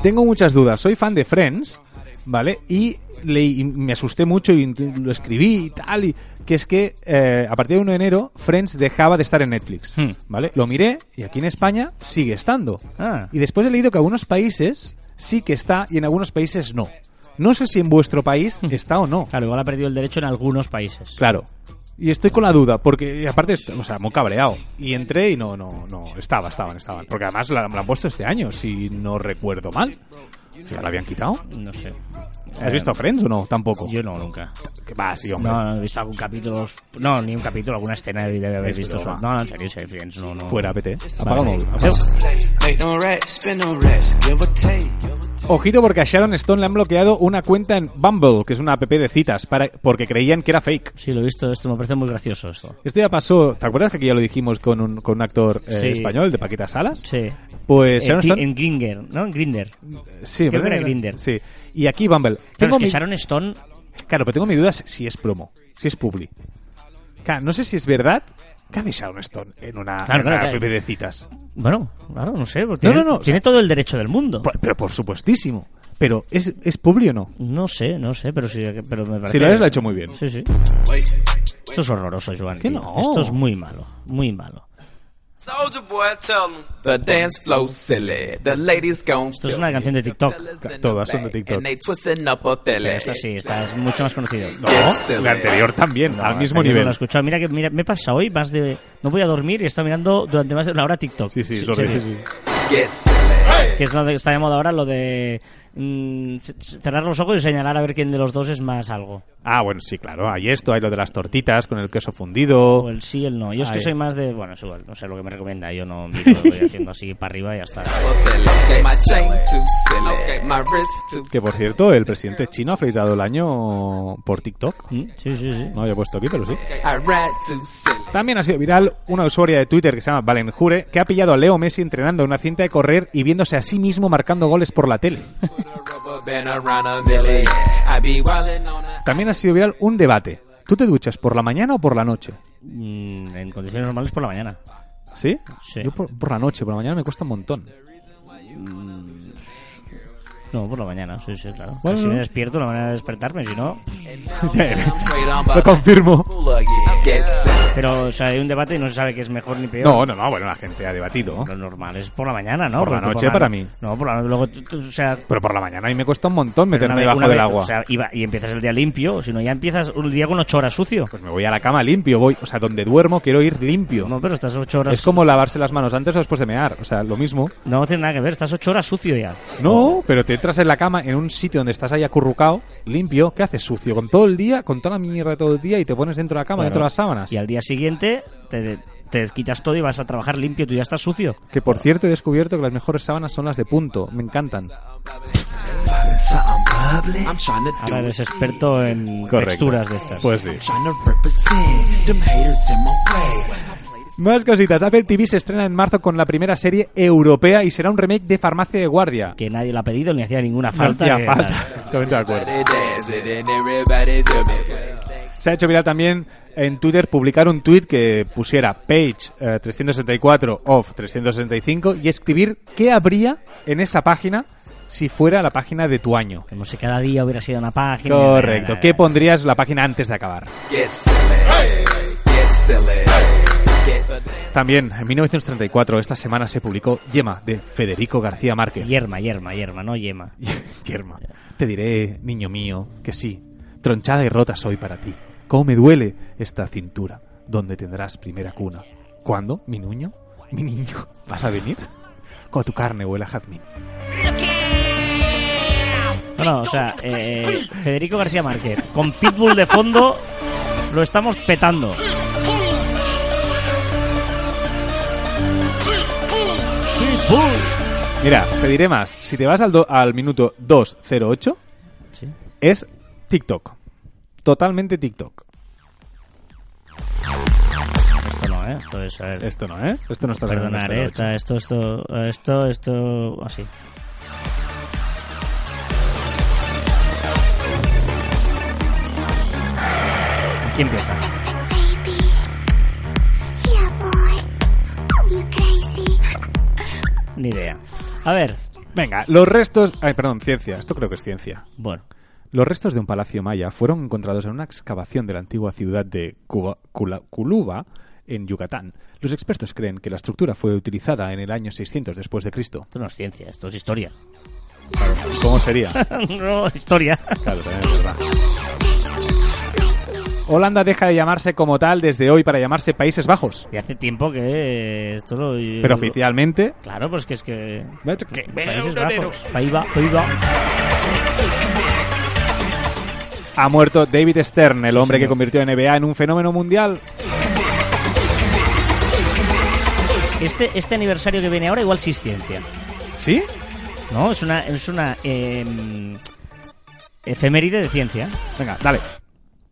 Tengo muchas dudas. Soy fan de Friends, ¿vale? Y, leí- y me asusté mucho y lo escribí y tal. Y, que es que eh, a partir del 1 de enero Friends dejaba de estar en Netflix, Hmm. ¿vale? Lo miré y aquí en España sigue estando. Ah. Y después he leído que algunos países sí que está y en algunos países no. No sé si en vuestro país está o no. Claro, igual ha perdido el derecho en algunos países. Claro. Y estoy con la duda, porque aparte, o sea, muy cabreado. Y entré y no, no, no, estaba, estaban, estaban. Porque además la, la han puesto este año, si no recuerdo mal. ¿Ya la habían quitado? No sé. ¿Has visto Friends o no? Tampoco. Yo no, nunca. Que va, sí, hombre. No, no, he visto algún capítulo. No, ni un capítulo, alguna escena debe haber Es visto. eso. No, no, en serio, serio, Friends, no, no. Fuera, vete. Apaga el móvil. Ojito porque a Sharon Stone le han bloqueado una cuenta en Bumble, que es una app de citas, para, porque creían que era fake. Sí, lo he visto, esto me parece muy gracioso esto. Esto ya pasó, ¿te acuerdas que aquí ya lo dijimos con un, con un actor eh, Sí. español, de Paquita Salas? Sí. Pues En, Sharon Gri- Stone... en Grinder, ¿no? En Grinder. sí, creo que era. Grindr. Sí. Y aquí Bumble. Claro, es que mi- Sharon Stone. Claro, pero tengo mi duda si es promo, si es publi. Claro, no sé si es verdad. ¿Qué hace Sharon Stone en una, Claro, en una claro, app claro. de citas? Bueno, claro, no sé. porque Tiene, no, no, o tiene sea- todo el derecho del mundo. Por- pero por supuestísimo. Pero, ¿es, es publi o no? No sé, no sé, pero sí, pero me parece. Si lo es, lo ha hecho muy bien. Sí, sí. Esto es horroroso, Joan. ¿Qué tío. no? Esto es muy malo, muy malo. Soldier boy, tell 'em. The dance flow silly. The ladies gon' Esto es una canción de TikTok. Todas son de TikTok. Esta sí, esta es mucho más conocido. No, la anterior también, al mismo que no nivel. lo he escuchado. Mira que mira, me he pasado hoy más de. No voy a dormir y he estado mirando durante más de una hora TikTok. Sí, sí, Sí, lo sí, que- es lo que está de moda ahora, lo de mm, cerrar los ojos y señalar a ver quién de los dos es más algo. Ah, bueno, sí, claro. Hay esto, hay lo de las tortitas con el queso fundido. O el sí y el no. Yo es que soy más de. Bueno, es igual, no sé lo que me recomienda. Yo no miro, voy haciendo así para arriba y ya está. Que por cierto, el presidente chino ha felicitado el año por TikTok. Mm, Sí, sí, sí. No había puesto aquí, pero sí. También ha sido viral una usuaria de Twitter que se llama Valen Jure, que ha pillado a Leo Messi entrenando en una cinta de correr y viéndose a sí mismo marcando goles por la tele. También ha sido viral un debate. ¿Tú te duchas por la mañana o por la noche? Mm, en condiciones normales por la mañana. ¿Sí? Sí. Yo por, por la noche, por la mañana me cuesta un montón. No, por la mañana, sí, sí, claro. Bueno, si me despierto, la manera de despertarme, si no. Lo confirmo. Pero, o sea, hay un debate y no se sabe qué es mejor ni peor. No, no, no, bueno, la gente ha debatido. Lo normal es por la mañana, ¿no? Por la Porque noche para mí. No, por la noche. Luego, tú- tú- o sea. Pero por la mañana a mí me cuesta un montón pero meterme una vez- debajo una del vez, agua. O sea, y, va- y empiezas el día limpio, si no, ya empiezas un día con ocho horas sucio. Pues me voy a la cama limpio, voy, o sea, donde duermo quiero ir limpio. No, pero estás ocho horas. es como lavarse las manos antes o después de mear, o sea, lo mismo. No tiene nada que ver, estás ocho horas sucio ya. No, pero te entras en la cama en un sitio donde estás ahí acurrucado, limpio, ¿qué haces sucio? Con todo el día, con toda la mierda de todo el día y te pones dentro de la cama, Claro. dentro de las sábanas. Y al día siguiente te, te quitas todo y vas a trabajar limpio, tú ya estás sucio. Que por cierto he descubierto que las mejores sábanas son las de punto, me encantan. Ahora eres experto en Correcto. texturas de estas. Pues sí. Más cositas. Apple TV se estrena en marzo con la primera serie europea y será un remake de Farmacia de Guardia. Que nadie lo ha pedido ni hacía ninguna No falta. hacía que- falta. Totalmente de acuerdo. Se ha hecho viral también en Twitter publicar un tweet que pusiera page eh, 364 of 365 y escribir qué habría en esa página si fuera la página de tu año. Como si cada día hubiera sido una página. Correcto. ¿Qué pondrías la página antes de acabar? Get silly. Get silly. Get silly. También, en 1934, esta semana se publicó Yema, de Federico García Márquez. Yerma, yerma, yerma, no yema. Yerma. Te diré, niño mío, que sí. Tronchada y rota soy para ti. Cómo me duele esta cintura, donde tendrás primera cuna. ¿Cuándo, mi niño? Mi niño, ¿vas a venir? Con tu carne huele a jazmín. No, no, o sea, eh, Federico García Márquez, con Pitbull de fondo, lo estamos petando. Mira, te diré más. Si te vas al, do- al minuto 208, Sí. es TikTok. Totalmente TikTok. Esto no, ¿eh? Esto es... a ver, Esto no, ¿eh? Esto no está Perdonar, este ¿eh? esto, esto, esto, esto, así. Aquí empieza. Ni idea. A ver, Venga, los restos... Ay, perdón, ciencia. Esto creo que es ciencia. bueno. Los restos de un palacio maya fueron encontrados en una excavación de la antigua ciudad de Cuba- Cula- Culuba, en Yucatán. Los expertos creen que la estructura fue utilizada en el año 600 después de Cristo. Esto no es ciencia, esto es historia. ¿Cómo sería? no, historia. Claro, también es verdad. Holanda deja de llamarse como tal desde hoy para llamarse Países Bajos. Y hace tiempo que esto lo... Pero oficialmente... Claro, pues que es que... Países Bajos. País Ba- Ha muerto David Stern, el hombre que convirtió a NBA en un fenómeno mundial. Este, este aniversario que viene ahora igual sí es ciencia. ¿Sí? ¿No? Es una, es una em, efeméride de ciencia. Venga, dale.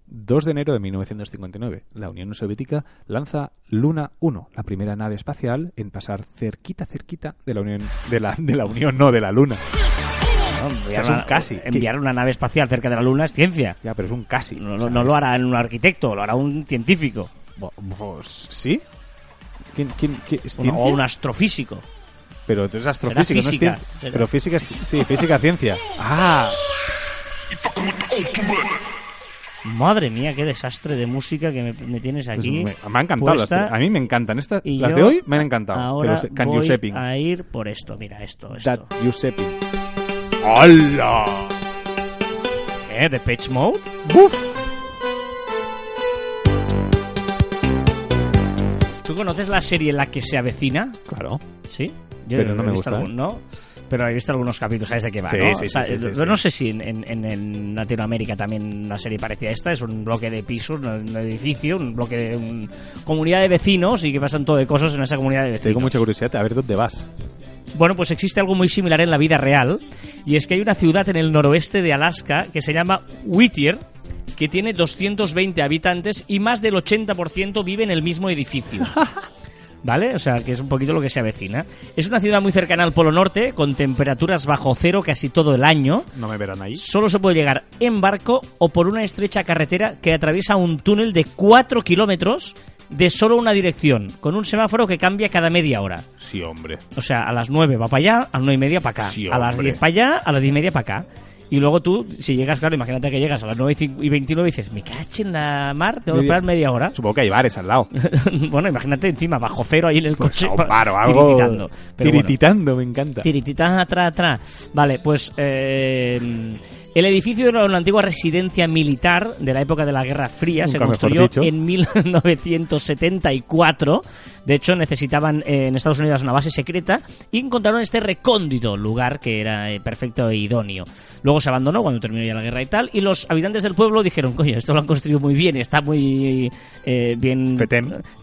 2 de enero de 1959, la Unión Soviética lanza Luna 1, la primera nave espacial en pasar cerquita, cerquita de la Unión, de la, de la Unión, no, de la Luna. ¿No? Enviar es un casi. Enviar una nave espacial cerca de la Luna es ciencia. Ya, pero es un casi. No, o no- sea, no lo hará un arquitecto, lo hará un científico. Pues, ¿sí? ¿Quién, quién, quién- es ciencia? o un astrofísico. Pero entonces astrofísica, no es ciencia. Será- Pero física, es- sí, física, ciencia. Ah, Madre mía, qué desastre de música que me, me tienes pues aquí. me, me ha encantado. las de- a mí me encantan. Estas, Y las de hoy me han encantado. Ahora pero can voy a ir por esto. Mira, esto, esto. That ¡Hola! ¿Eh? ¿De Pitch Mode? ¡Buf! ¿Tú conoces la serie La que se avecina? Claro. Sí. Yo Pero no me gusta. algún- ¿no? Pero he visto algunos capítulos, ¿sabes de qué va? Sí, ¿no? sí, O sea, sí, yo no sé si en, en- en- en Latinoamérica también una serie parecida a esta. Es un bloque de pisos, un un edificio, un bloque de un- comunidad de vecinos y que pasan todo de cosas en esa comunidad de vecinos. Tengo mucha curiosidad a ver dónde vas. Bueno, pues existe algo muy similar en la vida real y es que hay una ciudad en el noroeste de Alaska que se llama Whittier que tiene 220 habitantes y más del 80% vive en el mismo edificio. ¿Vale? O sea, que es un poquito lo que se avecina. Es una ciudad muy cercana al Polo Norte, con temperaturas bajo cero casi todo el año. No me verán ahí. Solo se puede llegar en barco o por una estrecha carretera que atraviesa un túnel de 4 kilómetros de solo una dirección, con un semáforo que cambia cada media hora. Sí, hombre. O sea, a las 9 va para allá, a las 9 y media para acá. Sí, a las hombre. 10 para allá, a las 10 y media para acá. Y luego tú, si llegas, claro, imagínate que llegas a las 9 y cin- y 29 y dices, me caché en la mar, tengo que esperar media hora. Supongo que hay bares al lado. bueno, imagínate encima, bajo cero ahí en el coche. Pues a un bar o algo. tirititando. Pero bueno. Tirititando, me encanta. Tiritita atrás, atrás. Vale, pues eh, el edificio era una antigua residencia militar de la época de la Guerra Fría. se Nunca construyó en 1974. De hecho, necesitaban eh, en Estados Unidos una base secreta y encontraron este recóndito lugar que era eh, perfecto e idóneo. Luego se abandonó cuando terminó ya la guerra y tal. Y los habitantes del pueblo dijeron, coño, esto lo han construido muy bien, está muy eh, bien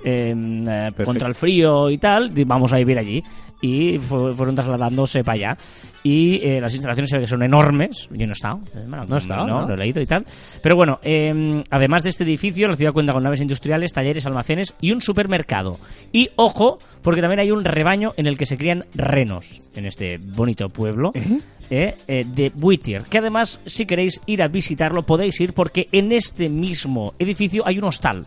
eh, contra el frío y tal, vamos a vivir allí. Y fu- fueron trasladándose para allá. Y eh, las instalaciones se ve que son enormes. Yo no he estado. eh, No he estado, No, ¿no? lo he leído y tal. Pero bueno, eh, además de este edificio, la ciudad cuenta con naves industriales, talleres, almacenes y un supermercado. Y ojo, porque también hay un rebaño en el que se crían renos en este bonito pueblo eh, eh, de Whittier. Que además, si queréis ir a visitarlo, podéis ir porque en este mismo edificio hay un hostal.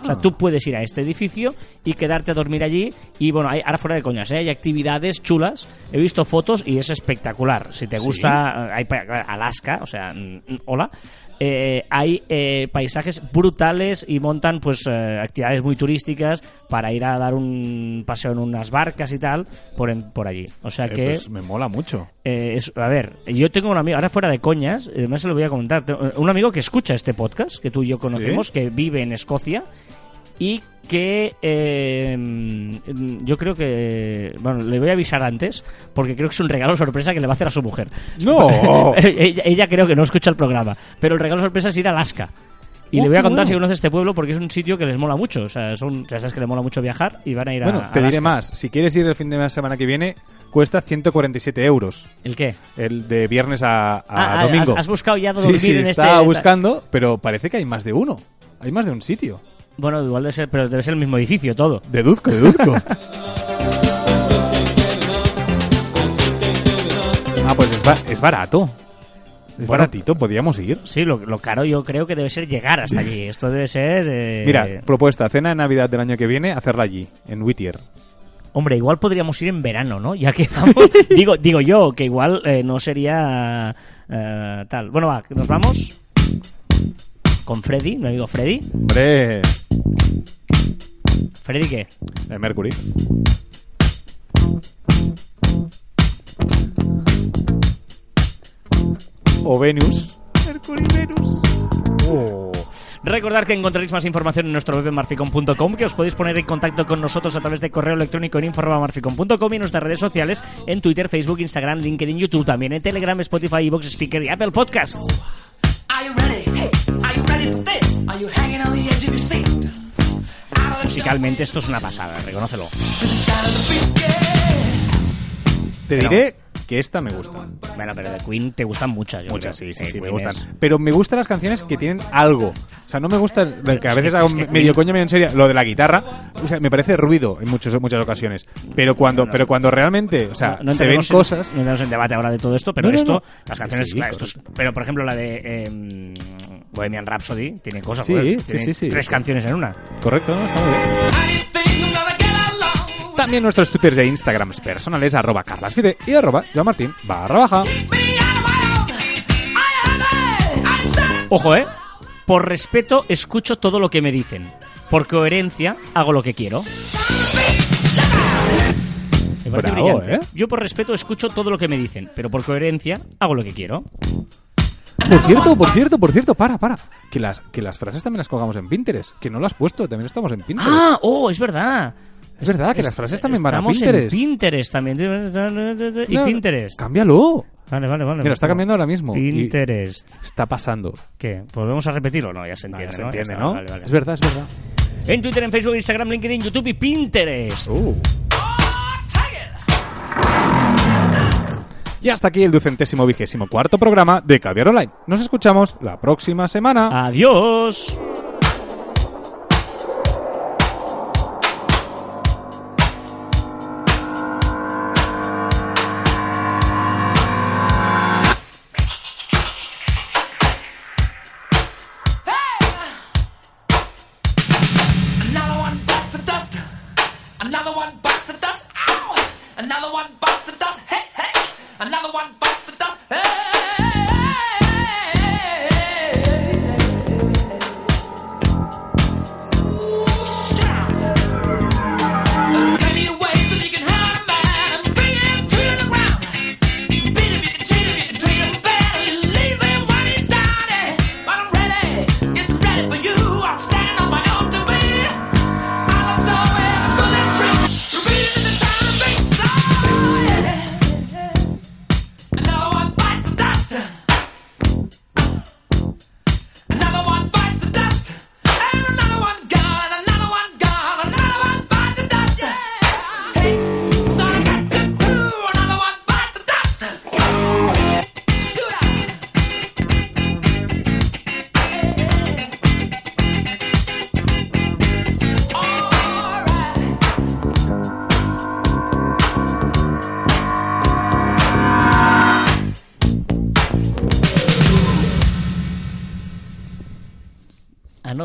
O sea, tú puedes ir a este edificio y quedarte a dormir allí. Y bueno, hay, ahora fuera de coñas, ¿eh? hay actividades chulas. He visto fotos y es espectacular. Si te gusta, hay Alaska, o sea, hola. Eh, hay eh, paisajes brutales y montan pues eh, actividades muy turísticas para ir a dar un paseo en unas barcas y tal por, en- por allí. O sea Eh, que pues me mola mucho. eh, es- a ver, yo tengo un amigo, ahora fuera de coñas, además se lo voy a comentar, un amigo que escucha este podcast, que tú y yo conocemos, ¿Sí? que vive en Escocia y que eh, yo creo que, bueno, le voy a avisar antes, porque creo que es un regalo sorpresa que le va a hacer a su mujer. ¡No! ella, ella creo que no escucha el programa, pero el regalo sorpresa es ir a Alaska. Y Oh, le voy a contar bueno. si conoce este pueblo porque es un sitio que les mola mucho. O sea, son, ya sabes que le mola mucho viajar y van a ir a. Bueno, te diré más. Si quieres ir el fin de semana que viene, cuesta 147 euros. ¿El qué? El de viernes a, a Ah, ah, domingo. has- has buscado ya Sí, dormir sí, en este- estaba buscando, pero parece que hay más de uno. Hay más de un sitio. Bueno, igual debe ser, pero debe ser el mismo edificio todo. Deduzco, deduzco. ah, pues es, ba- es barato. Es Bueno, baratito, podríamos ir. Sí, lo, lo caro yo creo que debe ser llegar hasta allí. Esto debe ser... eh, Mira, propuesta, cena de Navidad del año que viene, hacerla allí, en Whittier. Hombre, igual podríamos ir en verano, ¿no? Ya que vamos... digo, digo yo, que igual eh, no sería eh, tal. Bueno, va, nos vamos con Freddy, mi amigo Freddy. Hombre, ¿Freddy qué? Mercury. O Venus. Mercury, Venus. Oh. Recordad que encontraréis más información en nuestro web en marficom.com, que os podéis poner en contacto con nosotros a través de correo electrónico en info@marficom.com y en nuestras redes sociales en Twitter, Facebook, Instagram, LinkedIn, YouTube, también en Telegram, Spotify, Evox, Speaker y Apple Podcast. Musicalmente esto es una pasada, reconócelo. Te Pero- diré que esta me gusta. Bueno, pero de Queen te gustan muchas, yo Muchas, creo. sí, sí, Eh, sí, me gustan. es- Pero me gustan las canciones que tienen algo. O sea, no me gusta el- que a es veces que- hago es que medio Queen- coño, medio en serio, lo de la guitarra. O sea, me parece ruido en muchos, muchas ocasiones. Pero cuando, pero cuando realmente, o sea, no se ven entraremos en- cosas. no entramos en debate ahora de todo esto, pero No, no, esto, no. las canciones, Sí, claro. esto es- pero por ejemplo la de eh, Bohemian Rhapsody tiene cosas, Sí, pues, sí, tiene sí, sí. tres canciones en una. Correcto, ¿no? Está muy bien. También nuestros twitters e instagrams personales, arroba carlasfide y arroba Martín barra baja. Ojo, eh. Por respeto escucho todo lo que me dicen. Por coherencia hago lo que quiero. Me Bravo. ¿eh? Yo por respeto escucho todo lo que me dicen, pero por coherencia hago lo que quiero. Por cierto, por cierto, por cierto, para, para. Que las, que las frases también las colgamos en Pinterest. Que no las has puesto, también estamos en Pinterest. Ah, oh, es verdad. es verdad que las frases también van a Pinterest. en Pinterest también. Y No, Pinterest. Cámbialo. Vale, vale, vale. Mira, está cambiando ahora mismo. Pinterest. está pasando. ¿Qué? ¿Volvemos a repetirlo? No, ya se entiende, ya se ¿no? Ya entiende, ¿no? vale, vale. Es verdad, es verdad. En Twitter, en Facebook, Instagram, LinkedIn, YouTube y Pinterest. Uh. Y hasta aquí el ducentésimo vigésimo cuarto programa de Caviar Online. Nos escuchamos la próxima semana. Adiós.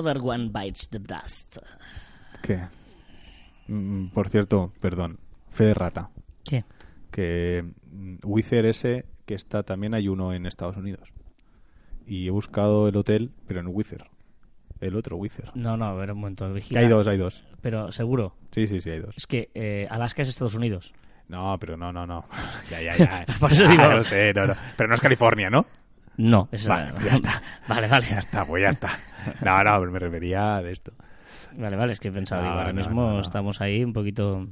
Another one bites the dust. ¿Qué? Mm, por cierto, perdón. Fe de rata. ¿Qué? Que mm, Wizard ese, que está también hay uno en Estados Unidos. Y he buscado el hotel, pero en Wizard. El otro Wizard. No, no, a ver un momento. Que Vigila. hay dos, hay dos. Pero seguro. Sí, sí, sí, hay dos. Es que eh, Alaska es Estados Unidos. No, pero no, no, no. ya, ya, ya. Por eso Ya, digo- lo sé, no, no. Pero no es California, ¿no? No, Vale, ya está. Vale, vale. Ya está, pues ya está. No, no, me refería a de esto. Vale, vale, es que he pensado, No, digo, ahora no, mismo no, estamos ahí un poquito...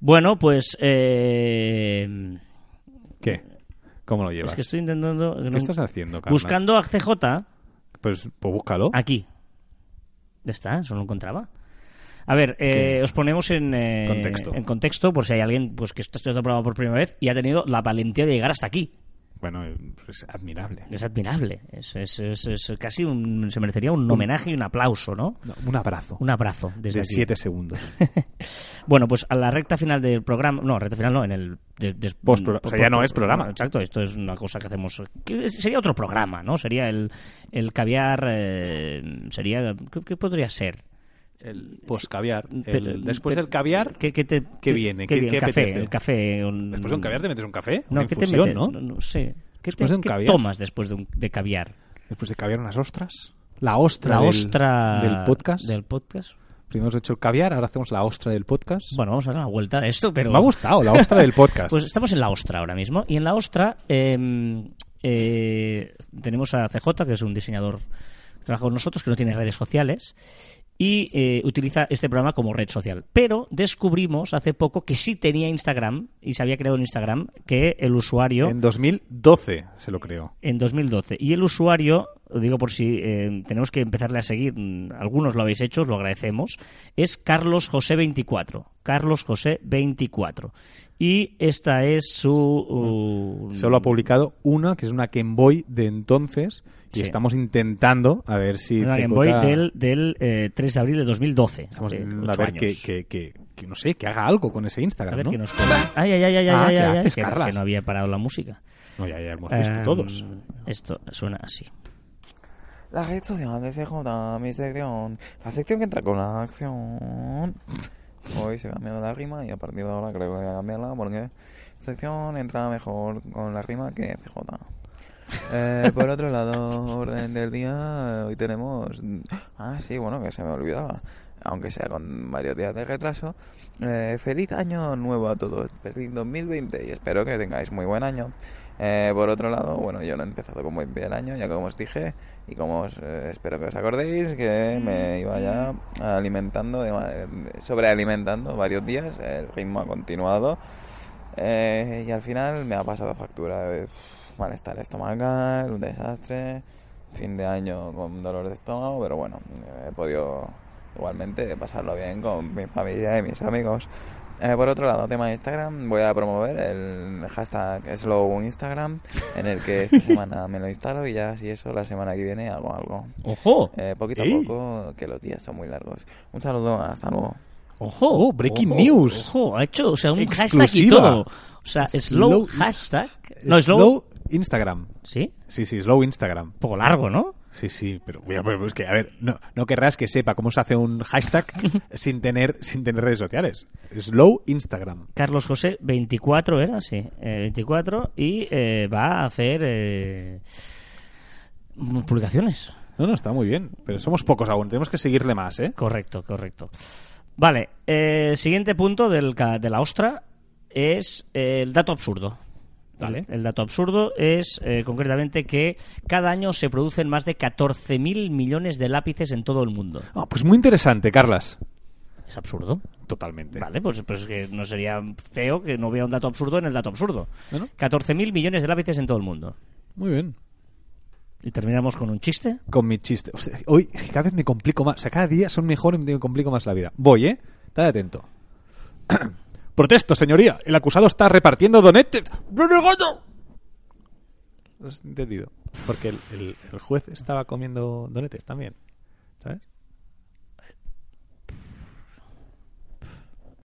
Bueno, pues... Eh... ¿Qué? ¿Cómo lo llevas? Es que estoy intentando... ¿Qué estás haciendo, Carla? Buscando a CJ Pues, pues búscalo. aquí. Ya está, eso no lo encontraba. A ver, eh, os ponemos en, eh, Contexto. en contexto por si hay alguien pues que está estudiando el programa por primera vez y ha tenido la valentía de llegar hasta aquí. Bueno, es admirable. Es admirable. Es, es- es- es casi un, se merecería un homenaje y un aplauso, ¿no? No, un abrazo. Un abrazo desde de aquí. siete segundos. Bueno, pues a la recta final del programa, no, recta final no, en el de- Postpro- o sea, ya no es programa. Exacto, esto es una cosa que hacemos. que sería otro programa, ¿no? Sería el, el caviar. eh, sería. ¿qué, qué podría ser? El postcaviar. Después del caviar, ¿Qué, qué te, ¿Qué viene? qué café, apetece? el café. un- después de un caviar te metes un café, No, una ¿qué te infusión, metes? ¿no? No, no sé. ¿Qué, Después te- de un qué tomas después de, un, de caviar? Después de caviar unas ostras. La ostra, La del, ostra del podcast. Del podcast. Primero hemos hecho el caviar, ahora hacemos la ostra del podcast. Bueno, vamos a dar una vuelta a esto, pero... Me ha gustado, la ostra del podcast. Pues estamos en la Ostra ahora mismo. Y en la Ostra eh, eh, tenemos a CJ, que es un diseñador que trabaja con nosotros, que no tiene redes sociales. Y eh, utiliza este programa como red social. Pero descubrimos hace poco que sí tenía Instagram y se había creado en Instagram que el usuario En 2012 se lo creó. en 2012. Y el usuario, lo digo por si eh, tenemos que empezarle a seguir, mm, algunos lo habéis hecho, os lo agradecemos, es Carlos José 24. Carlos José 24. Y esta es su... uh, Solo ha publicado una, que es una Game Boy de entonces, y Sí. estamos intentando a ver si... una Game Boy del, del eh, 3 de abril de 2012. Estamos intentando a ver que, que, que, que, no sé, que haga algo con ese A Instagram, ver ¿no? que nos. Ay, ay, ay, ay, Ah, ay, ¿qué ay, ay, haces, que, Carlas? que no había parado la música. No, ya, ya hemos visto Em, todos. Esto suena así. La red social de CJ, mi sección. La sección que entra con la acción. Hoy se ha cambiado la rima y a partir de ahora creo que voy a cambiarla porque sección entra mejor con la rima que CJ. Eh, por otro lado, orden del día, hoy tenemos... Ah, sí, bueno, que se me olvidaba. Aunque sea con varios días de retraso. Eh, feliz año nuevo a todos. Feliz 2020 y espero que tengáis muy buen año. Eh, por otro lado, bueno, yo no he empezado con muy bien el año, ya como os dije, y como os, eh, espero que os acordéis, que me iba ya alimentando, sobrealimentando varios días, el ritmo ha continuado, eh, y al final me ha pasado factura de malestar estomacal, un desastre, fin de año con dolor de estómago, pero bueno, he podido igualmente pasarlo bien con mi familia y mis amigos. Eh, por otro lado, tema de Instagram, voy a promover el hashtag Slow Instagram, en el que esta semana me lo instalo y ya si eso la semana que viene hago algo. ¡Ojo! Eh, poquito ¡Ey! a poco, que los días son muy largos. Un saludo, hasta luego. ¡Ojo! Oh, breaking ojo, news. ¡Ojo! Ha hecho, o sea, un hashtag y todo. O sea, slow, Slow- hashtag. No, slow. Instagram. ¿Sí? Sí, sí, slow Instagram. Un poco largo, ¿no? Sí, sí, pero, es que, a ver, no, no querrás que sepa cómo se hace un hashtag sin tener, sin tener redes sociales. Slow Instagram. Carlos José, 24 era, sí. eh, 24 y eh, va a hacer eh, publicaciones. No, no, está muy bien, pero somos pocos aún, tenemos que seguirle más, ¿eh? Correcto, correcto. Vale, eh, siguiente punto del, de la ostra es el dato absurdo. ¿Vale? El dato absurdo es eh, concretamente que cada año se producen más de 14.000 millones de lápices en todo el mundo. Ah, pues muy interesante, Carlas. Es absurdo. Totalmente. Vale, pues, pues que no sería feo que no hubiera un dato absurdo en el dato absurdo. ¿No, no? 14.000 millones de lápices en todo el mundo. Muy bien. Y terminamos con un chiste. Con mi chiste. O sea, hoy cada vez me complico más. O sea, cada día son mejor y me complico más la vida. Voy, ¿eh? Estate atento. Protesto, señoría. El acusado está repartiendo donetes. ¡Renegado! ¿Lo has entendido? Porque el, el- el juez estaba comiendo donetes también.